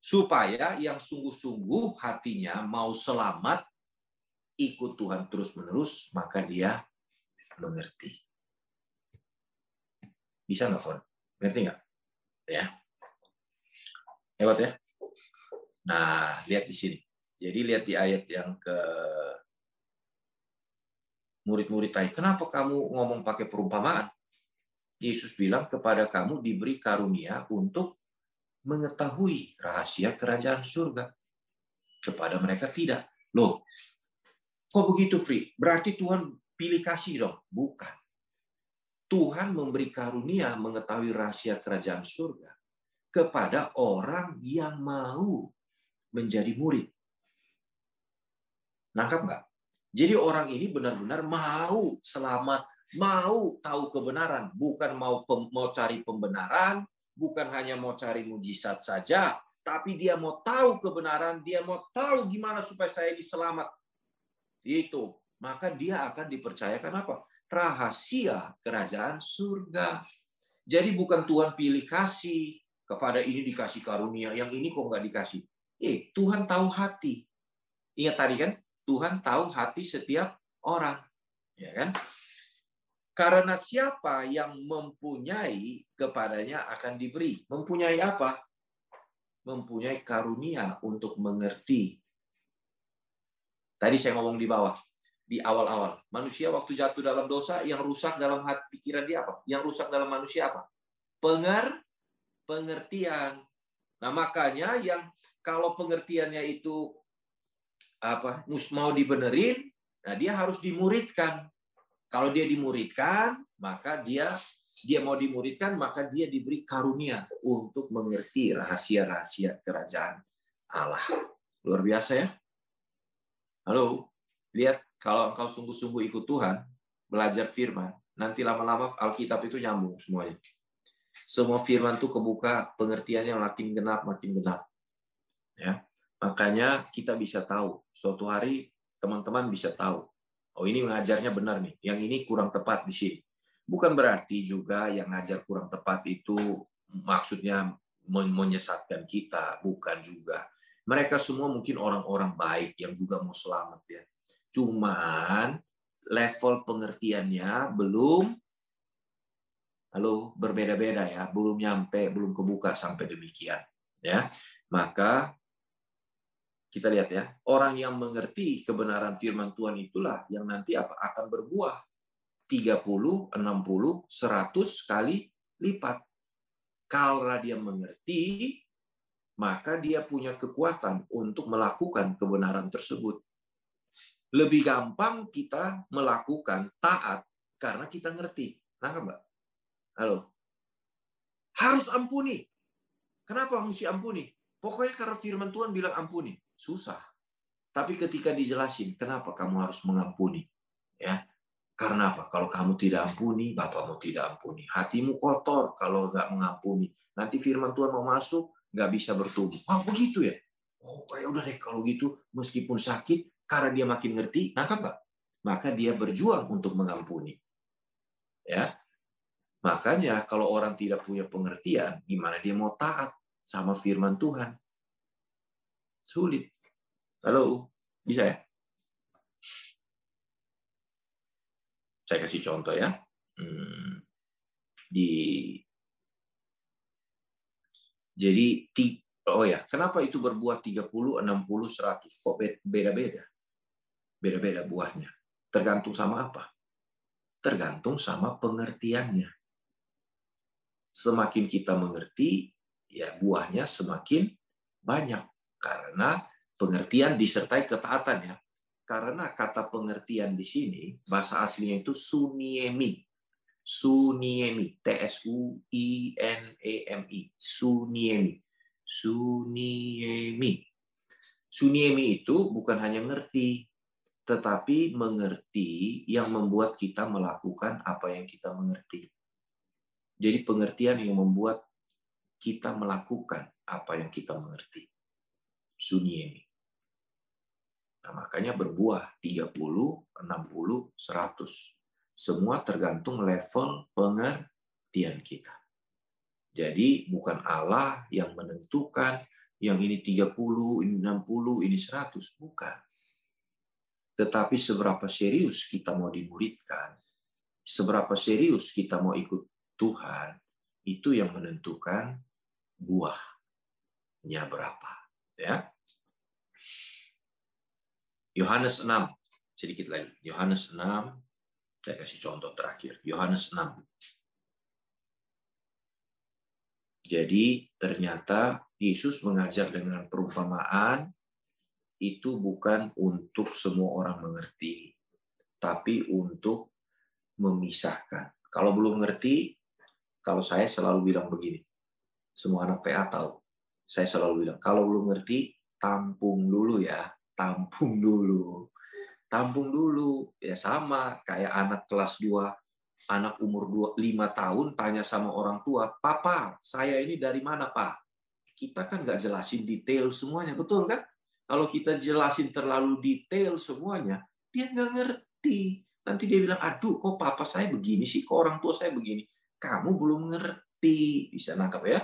supaya yang sungguh-sungguh hatinya mau selamat ikut Tuhan terus-menerus maka dia mengerti. Bisa nggak, Fon? Ngerti nggak? Ya. Hebat ya? Nah, lihat di sini. Jadi lihat di ayat yang ke murid-murid tadi. Kenapa kamu ngomong pakai perumpamaan? Yesus bilang kepada kamu diberi karunia untuk mengetahui rahasia kerajaan surga. Kepada mereka tidak. Loh, kok begitu free? Berarti Tuhan pilih kasih dong? Bukan. Tuhan memberi karunia mengetahui rahasia kerajaan surga kepada orang yang mau menjadi murid. Nangkap nggak? Jadi orang ini benar-benar mau selamat, mau tahu kebenaran, bukan mau mau cari pembenaran, bukan hanya mau cari mujizat saja, tapi dia mau tahu kebenaran, dia mau tahu gimana supaya saya diselamat. Itu. Maka dia akan dipercayakan apa? Rahasia kerajaan surga. Jadi bukan Tuhan pilih kasih kepada ini dikasih karunia, yang ini kok nggak dikasih. Eh, Tuhan tahu hati. Ingat tadi kan, Tuhan tahu hati setiap orang. Ya kan? Karena siapa yang mempunyai kepadanya akan diberi. Mempunyai apa? Mempunyai karunia untuk mengerti. Tadi saya ngomong di bawah, di awal-awal. Manusia waktu jatuh dalam dosa, yang rusak dalam hati pikiran dia apa? Yang rusak dalam manusia apa? Penger, pengertian. Nah makanya yang kalau pengertiannya itu apa mau dibenerin, nah dia harus dimuridkan. Kalau dia dimuridkan, maka dia dia mau dimuridkan, maka dia diberi karunia untuk mengerti rahasia-rahasia kerajaan Allah. Luar biasa ya. Halo, lihat kalau engkau sungguh-sungguh ikut Tuhan, belajar firman, nanti lama-lama Alkitab itu nyambung semuanya. Semua firman itu kebuka, pengertiannya makin genap, makin genap. Ya, makanya kita bisa tahu. Suatu hari teman-teman bisa tahu oh ini mengajarnya benar nih, yang ini kurang tepat di sini. Bukan berarti juga yang ngajar kurang tepat itu maksudnya menyesatkan kita, bukan juga. Mereka semua mungkin orang-orang baik yang juga mau selamat ya. Cuman level pengertiannya belum lalu berbeda-beda ya, belum nyampe, belum kebuka sampai demikian ya. Maka kita lihat ya, orang yang mengerti kebenaran firman Tuhan itulah yang nanti apa akan berbuah 30, 60, 100 kali lipat. Kalau dia mengerti, maka dia punya kekuatan untuk melakukan kebenaran tersebut. Lebih gampang kita melakukan taat karena kita ngerti. Nah, Mbak? Halo? Harus ampuni. Kenapa mesti ampuni? Pokoknya karena firman Tuhan bilang ampuni. Susah. Tapi ketika dijelasin, kenapa kamu harus mengampuni? Ya, karena apa? Kalau kamu tidak ampuni, Bapakmu tidak ampuni. Hatimu kotor kalau nggak mengampuni. Nanti firman Tuhan mau masuk, nggak bisa bertumbuh. Oh begitu ya? Oh ya udah deh kalau gitu, meskipun sakit, karena dia makin ngerti, nah nggak? Maka dia berjuang untuk mengampuni. Ya, makanya kalau orang tidak punya pengertian, gimana dia mau taat sama firman Tuhan? Sulit. Halo, bisa ya? Saya kasih contoh ya. Hmm, di jadi oh ya, kenapa itu berbuah 30, 60, 100? Kok beda-beda? Beda-beda buahnya. Tergantung sama apa? Tergantung sama pengertiannya. Semakin kita mengerti, ya buahnya semakin banyak karena pengertian disertai ketaatan ya. Karena kata pengertian di sini, bahasa aslinya itu suniemi. Suniemi. T-S-U-I-N-E-M-I. Suniemi. Suniemi. Suniemi itu bukan hanya ngerti, tetapi mengerti yang membuat kita melakukan apa yang kita mengerti. Jadi pengertian yang membuat kita melakukan apa yang kita mengerti. Suniemi. Nah, makanya berbuah 30, 60, 100. Semua tergantung level pengertian kita. Jadi bukan Allah yang menentukan yang ini 30, ini 60, ini 100, bukan. Tetapi seberapa serius kita mau dimuridkan, seberapa serius kita mau ikut Tuhan, itu yang menentukan buahnya berapa. Ya, Yohanes 6, sedikit lagi. Yohanes 6, saya kasih contoh terakhir. Yohanes 6. Jadi ternyata Yesus mengajar dengan perumpamaan itu bukan untuk semua orang mengerti, tapi untuk memisahkan. Kalau belum ngerti, kalau saya selalu bilang begini, semua anak PA tahu, saya selalu bilang, kalau belum ngerti, tampung dulu ya, tampung dulu. Tampung dulu. Ya sama kayak anak kelas 2, anak umur 2, 5 tahun tanya sama orang tua, Papa, saya ini dari mana Pak? Kita kan nggak jelasin detail semuanya, betul kan? Kalau kita jelasin terlalu detail semuanya, dia nggak ngerti. Nanti dia bilang, aduh kok papa saya begini sih, kok orang tua saya begini. Kamu belum ngerti. Bisa nangkap ya?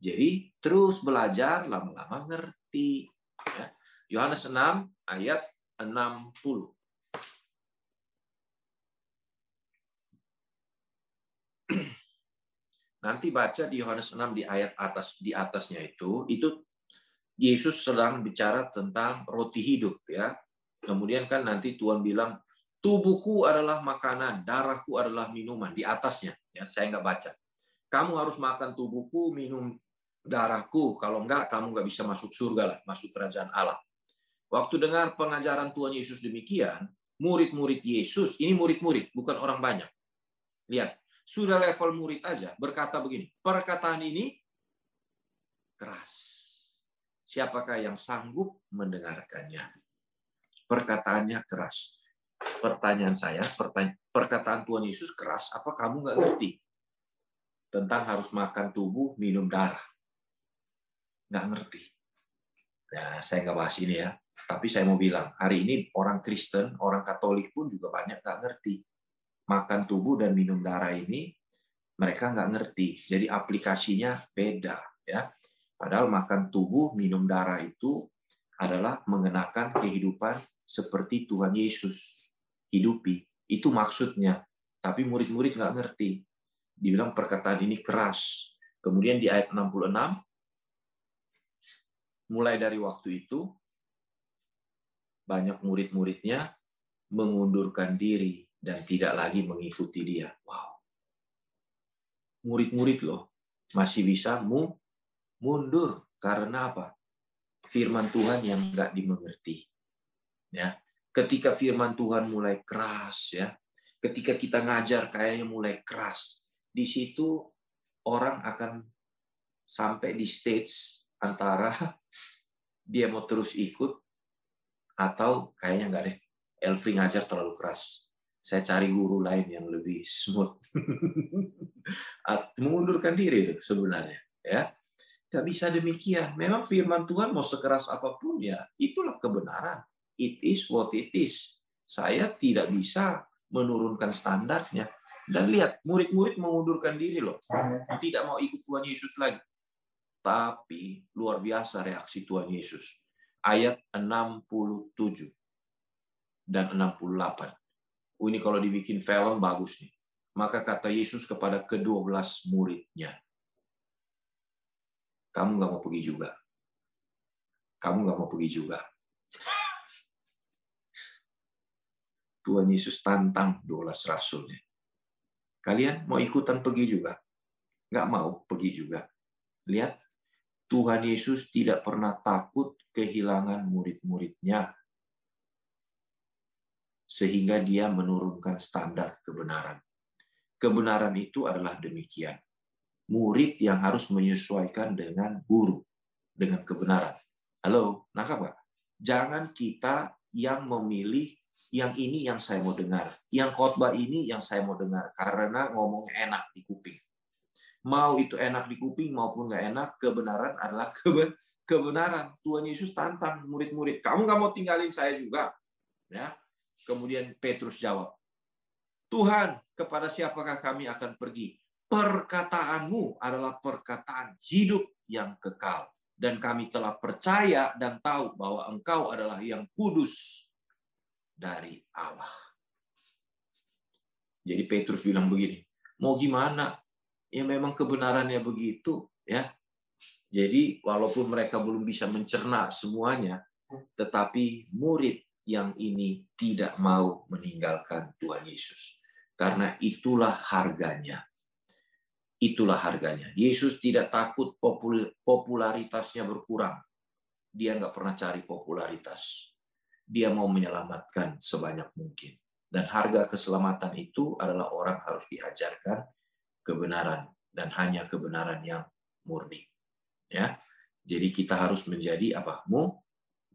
Jadi terus belajar, lama-lama ngerti. Yohanes 6 ayat 60. <clears throat> Nanti baca di Yohanes 6 di ayat atas di atasnya itu, itu Yesus sedang bicara tentang roti hidup ya. Kemudian kan nanti Tuhan bilang tubuhku adalah makanan, darahku adalah minuman di atasnya. Ya, saya nggak baca. Kamu harus makan tubuhku, minum darahku. Kalau enggak, kamu nggak bisa masuk surga lah, masuk kerajaan Allah. Waktu dengar pengajaran Tuhan Yesus demikian, murid-murid Yesus, ini murid-murid, bukan orang banyak. Lihat, sudah level murid aja berkata begini, perkataan ini keras. Siapakah yang sanggup mendengarkannya? Perkataannya keras. Pertanyaan saya, perkataan Tuhan Yesus keras, apa kamu nggak ngerti? Tentang harus makan tubuh, minum darah. Nggak ngerti. Nah, saya nggak bahas ini ya. Tapi saya mau bilang, hari ini orang Kristen, orang Katolik pun juga banyak nggak ngerti. Makan tubuh dan minum darah ini, mereka nggak ngerti. Jadi aplikasinya beda. ya. Padahal makan tubuh, minum darah itu adalah mengenakan kehidupan seperti Tuhan Yesus hidupi. Itu maksudnya. Tapi murid-murid nggak ngerti. Dibilang perkataan ini keras. Kemudian di ayat 66, mulai dari waktu itu, banyak murid-muridnya mengundurkan diri dan tidak lagi mengikuti dia. Wow. Murid-murid loh masih bisa mu mundur Karena apa? Firman Tuhan yang nggak dimengerti. Ya, ketika firman Tuhan mulai keras ya, ketika kita ngajar kayaknya mulai keras, di situ orang akan sampai di stage antara <laughs> dia mau terus ikut atau kayaknya enggak deh. Elfri ngajar terlalu keras. Saya cari guru lain yang lebih smooth. <laughs> Mengundurkan diri itu sebenarnya. ya Gak bisa demikian. Memang firman Tuhan mau sekeras apa pun ya, itulah kebenaran. It is what it is. Saya tidak bisa menurunkan standarnya. Dan lihat, murid-murid mengundurkan diri loh. Tidak mau ikut Tuhan Yesus lagi. Tapi luar biasa reaksi Tuhan Yesus. Ayat 67 dan 68. Oh, ini kalau dibikin film bagus nih. Maka kata Yesus kepada kedua belas muridnya, kamu nggak mau pergi juga. Kamu nggak mau pergi juga. <laughs> Tuhan Yesus tantang 12 rasulnya. Kalian mau ikutan pergi juga? Nggak mau pergi juga. Lihat, Tuhan Yesus tidak pernah takut kehilangan murid-muridnya. Sehingga dia menurunkan standar kebenaran. Kebenaran itu adalah demikian. Murid yang harus menyesuaikan dengan guru, dengan kebenaran. Halo, nangkap nggak? Jangan kita yang memilih yang ini yang saya mau dengar. Yang khotbah ini yang saya mau dengar. Karena ngomongnya enak di kuping. Mau itu enak di kuping maupun nggak enak, kebenaran adalah kebenaran. Tuhan Yesus tantang murid-murid. Kamu nggak mau tinggalin saya juga. Ya. Kemudian Petrus jawab, Tuhan, kepada siapakah kami akan pergi? Perkataanmu adalah perkataan hidup yang kekal. Dan kami telah percaya dan tahu bahwa engkau adalah yang kudus dari Allah. Jadi Petrus bilang begini, mau gimana? Ya memang kebenarannya begitu, ya. Jadi walaupun mereka belum bisa mencerna semuanya, tetapi murid yang ini tidak mau meninggalkan Tuhan Yesus. Karena itulah harganya. Itulah harganya. Yesus tidak takut popularitasnya berkurang. Dia nggak pernah cari popularitas dia mau menyelamatkan sebanyak mungkin. Dan harga keselamatan itu adalah orang harus diajarkan kebenaran dan hanya kebenaran yang murni. Ya. Jadi kita harus menjadi apa? Mu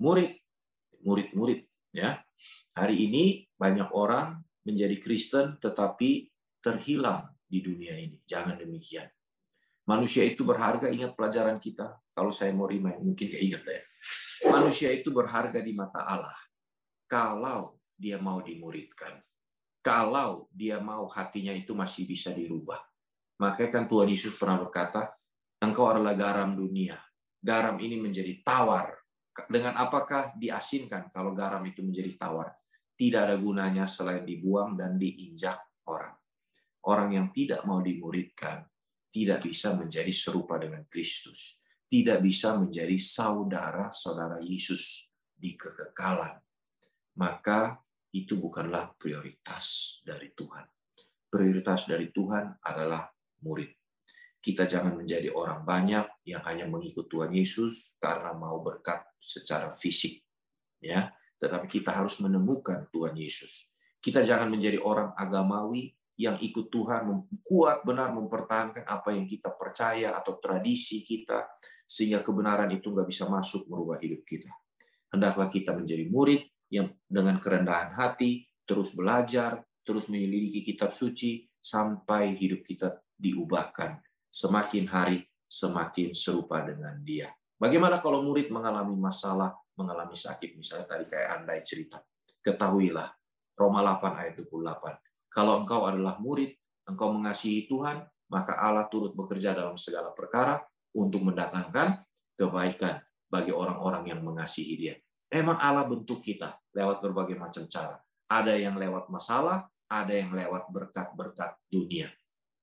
murid, murid-murid, ya. Hari ini banyak orang menjadi Kristen tetapi terhilang di dunia ini. Jangan demikian. Manusia itu berharga, ingat pelajaran kita. Kalau saya mau remind, mungkin ingat ya. Manusia itu berharga di mata Allah kalau dia mau dimuridkan. Kalau dia mau hatinya itu masih bisa dirubah. Makanya kan Tuhan Yesus pernah berkata, engkau adalah garam dunia. Garam ini menjadi tawar. Dengan apakah diasinkan kalau garam itu menjadi tawar? Tidak ada gunanya selain dibuang dan diinjak orang. Orang yang tidak mau dimuridkan tidak bisa menjadi serupa dengan Kristus. Tidak bisa menjadi saudara-saudara Yesus di kekekalan maka itu bukanlah prioritas dari Tuhan. Prioritas dari Tuhan adalah murid. Kita jangan menjadi orang banyak yang hanya mengikut Tuhan Yesus karena mau berkat secara fisik, ya. Tetapi kita harus menemukan Tuhan Yesus. Kita jangan menjadi orang agamawi yang ikut Tuhan kuat benar mempertahankan apa yang kita percaya atau tradisi kita sehingga kebenaran itu nggak bisa masuk merubah hidup kita. Hendaklah kita menjadi murid yang dengan kerendahan hati terus belajar, terus menyelidiki kitab suci sampai hidup kita diubahkan semakin hari semakin serupa dengan dia. Bagaimana kalau murid mengalami masalah, mengalami sakit misalnya tadi kayak Andai cerita. Ketahuilah Roma 8 ayat 28. Kalau engkau adalah murid, engkau mengasihi Tuhan, maka Allah turut bekerja dalam segala perkara untuk mendatangkan kebaikan bagi orang-orang yang mengasihi Dia. Memang Allah bentuk kita lewat berbagai macam cara. Ada yang lewat masalah, ada yang lewat berkat-berkat dunia.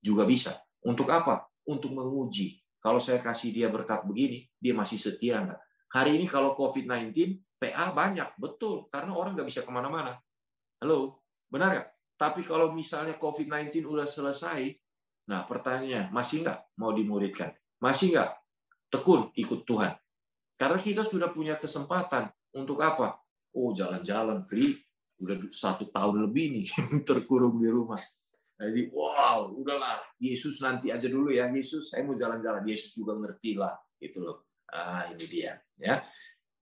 Juga bisa. Untuk apa? Untuk menguji. Kalau saya kasih dia berkat begini, dia masih setia nggak? Hari ini kalau COVID-19, PA banyak. Betul, karena orang nggak bisa ke mana-mana. Halo, benar nggak? Tapi kalau misalnya COVID-19 udah selesai, nah pertanyaannya, masih nggak mau dimuridkan? Masih nggak? tekun ikut Tuhan. Karena kita sudah punya kesempatan untuk apa? Oh, jalan-jalan free. Udah satu tahun lebih nih <laughs> terkurung di rumah. Jadi, wow, udahlah. Yesus nanti aja dulu ya. Yesus, saya mau jalan-jalan. Yesus juga ngerti lah. Itu loh. Ah, ini dia. ya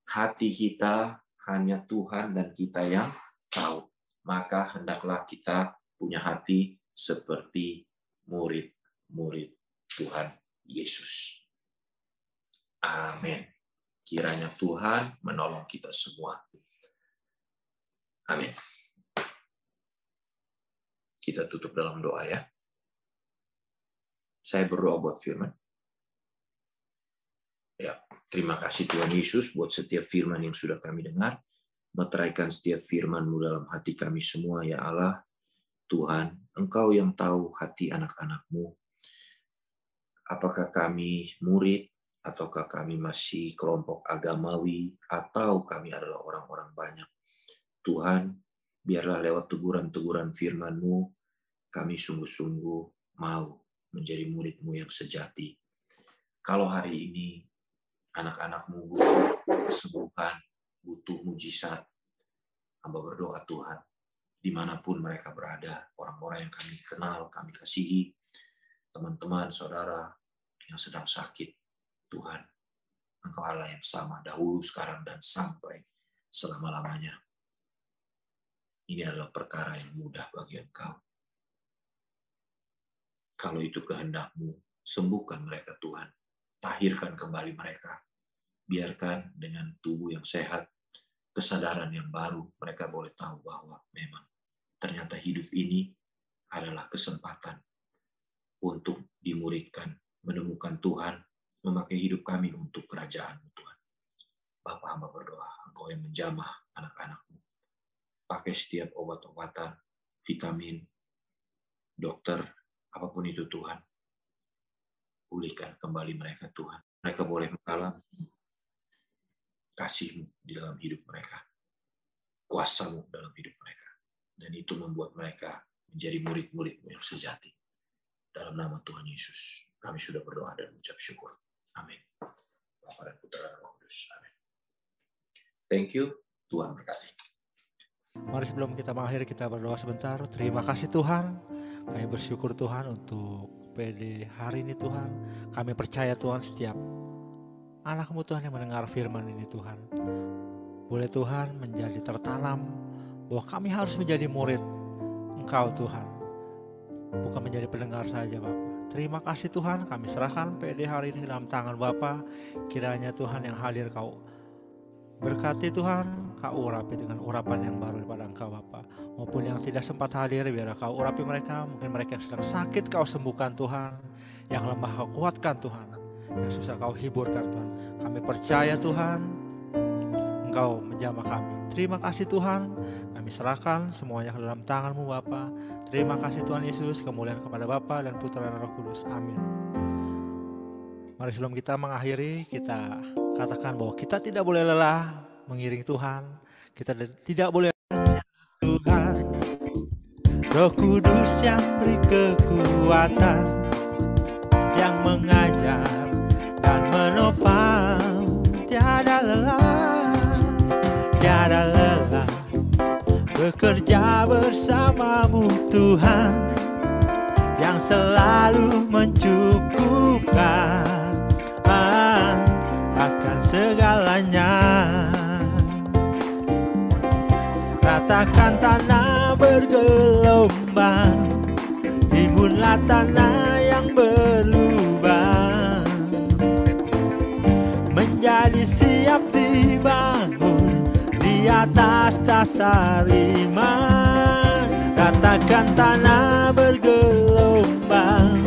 Hati kita hanya Tuhan dan kita yang tahu. Maka hendaklah kita punya hati seperti murid-murid Tuhan Yesus. Amin. Kiranya Tuhan menolong kita semua. Amin. Kita tutup dalam doa ya. Saya berdoa buat firman. Ya, terima kasih Tuhan Yesus buat setiap firman yang sudah kami dengar. Meteraikan setiap firman-Mu dalam hati kami semua, ya Allah. Tuhan, Engkau yang tahu hati anak-anak-Mu. Apakah kami murid, ataukah kami masih kelompok agamawi, atau kami adalah orang-orang banyak. Tuhan, biarlah lewat teguran-teguran firman-Mu, kami sungguh-sungguh mau menjadi murid-Mu yang sejati. Kalau hari ini anak-anakmu butuh kesembuhan, butuh mujizat, hamba berdoa Tuhan, di mana pun mereka berada, orang-orang yang kami kenal, kami kasihi, teman-teman, saudara yang sedang sakit, Tuhan, Engkau Allah yang sama dahulu, sekarang, dan sampai selama-lamanya. Ini adalah perkara yang mudah bagi Engkau. Kalau itu kehendakmu, sembuhkan mereka Tuhan. Tahirkan kembali mereka. Biarkan dengan tubuh yang sehat, kesadaran yang baru, mereka boleh tahu bahwa memang ternyata hidup ini adalah kesempatan untuk dimuridkan, menemukan Tuhan, memakai hidup kami untuk kerajaan Tuhan. Bapak hamba berdoa, Engkau yang menjamah anak-anakmu. Pakai setiap obat-obatan, vitamin, dokter, apa pun itu Tuhan. Pulihkan kembali mereka Tuhan. Mereka boleh mengalami kasihmu di dalam hidup mereka. Kuasamu dalam hidup mereka. Dan itu membuat mereka menjadi murid-muridmu yang sejati. Dalam nama Tuhan Yesus, kami sudah berdoa dan mengucap syukur. Amin. Bapa dan Putra dan Roh Kudus. Amin. Thank you. Tuhan berkati. Mari sebelum kita mengakhiri kita berdoa sebentar. Terima kasih Tuhan kami bersyukur Tuhan untuk PD hari ini Tuhan. Kami percaya Tuhan setiap anakmu Tuhan yang mendengar firman ini Tuhan. Boleh Tuhan menjadi tertanam bahwa kami harus menjadi murid Engkau Tuhan. Bukan menjadi pendengar saja Bapak. Terima kasih Tuhan kami serahkan PD hari ini dalam tangan Bapak. Kiranya Tuhan yang hadir kau Berkati Tuhan, kau urapi dengan urapan yang baru daripada Engkau Bapa. Maupun yang tidak sempat hadir, biar kau urapi mereka. Mungkin mereka yang sedang sakit kau sembuhkan Tuhan. Yang lemah kau kuatkan Tuhan. Yang susah kau hiburkan Tuhan. Kami percaya Tuhan, Engkau menjamah kami. Terima kasih Tuhan, kami serahkan semuanya ke dalam tanganmu Bapa. Terima kasih Tuhan Yesus, kemuliaan kepada Bapa dan Putra dan Roh Kudus. Amin. Mari sebelum kita mengakhiri, kita katakan bahwa kita tidak boleh lelah mengiring Tuhan. Kita tidak boleh Tuhan. Roh Kudus yang beri kekuatan yang mengajar dan menopang tiada lelah tiada lelah bekerja bersamamu Tuhan yang selalu mencukupkan segalanya. Ratakan tanah bergelombang Timbunlah tanah yang berlubang. Menjadi siap dibangun Di atas dasar iman. Katakan tanah bergelombang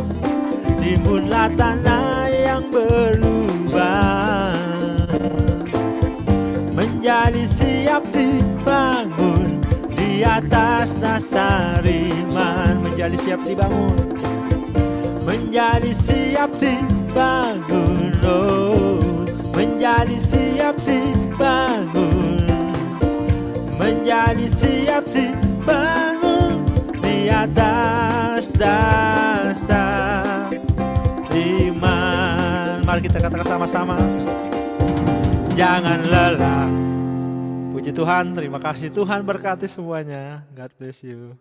Timbunlah tanah yang berubah Menjadi siap dibangun Di atas dasar iman Menjadi siap dibangun. Menjadi siap dibangun oh, Menjadi siap dibangun. Menjadi siap dibangun Di atas dasar Mari kita katakan sama-sama. Jangan lelah. Puji Tuhan, terima kasih Tuhan berkati semuanya. God bless you.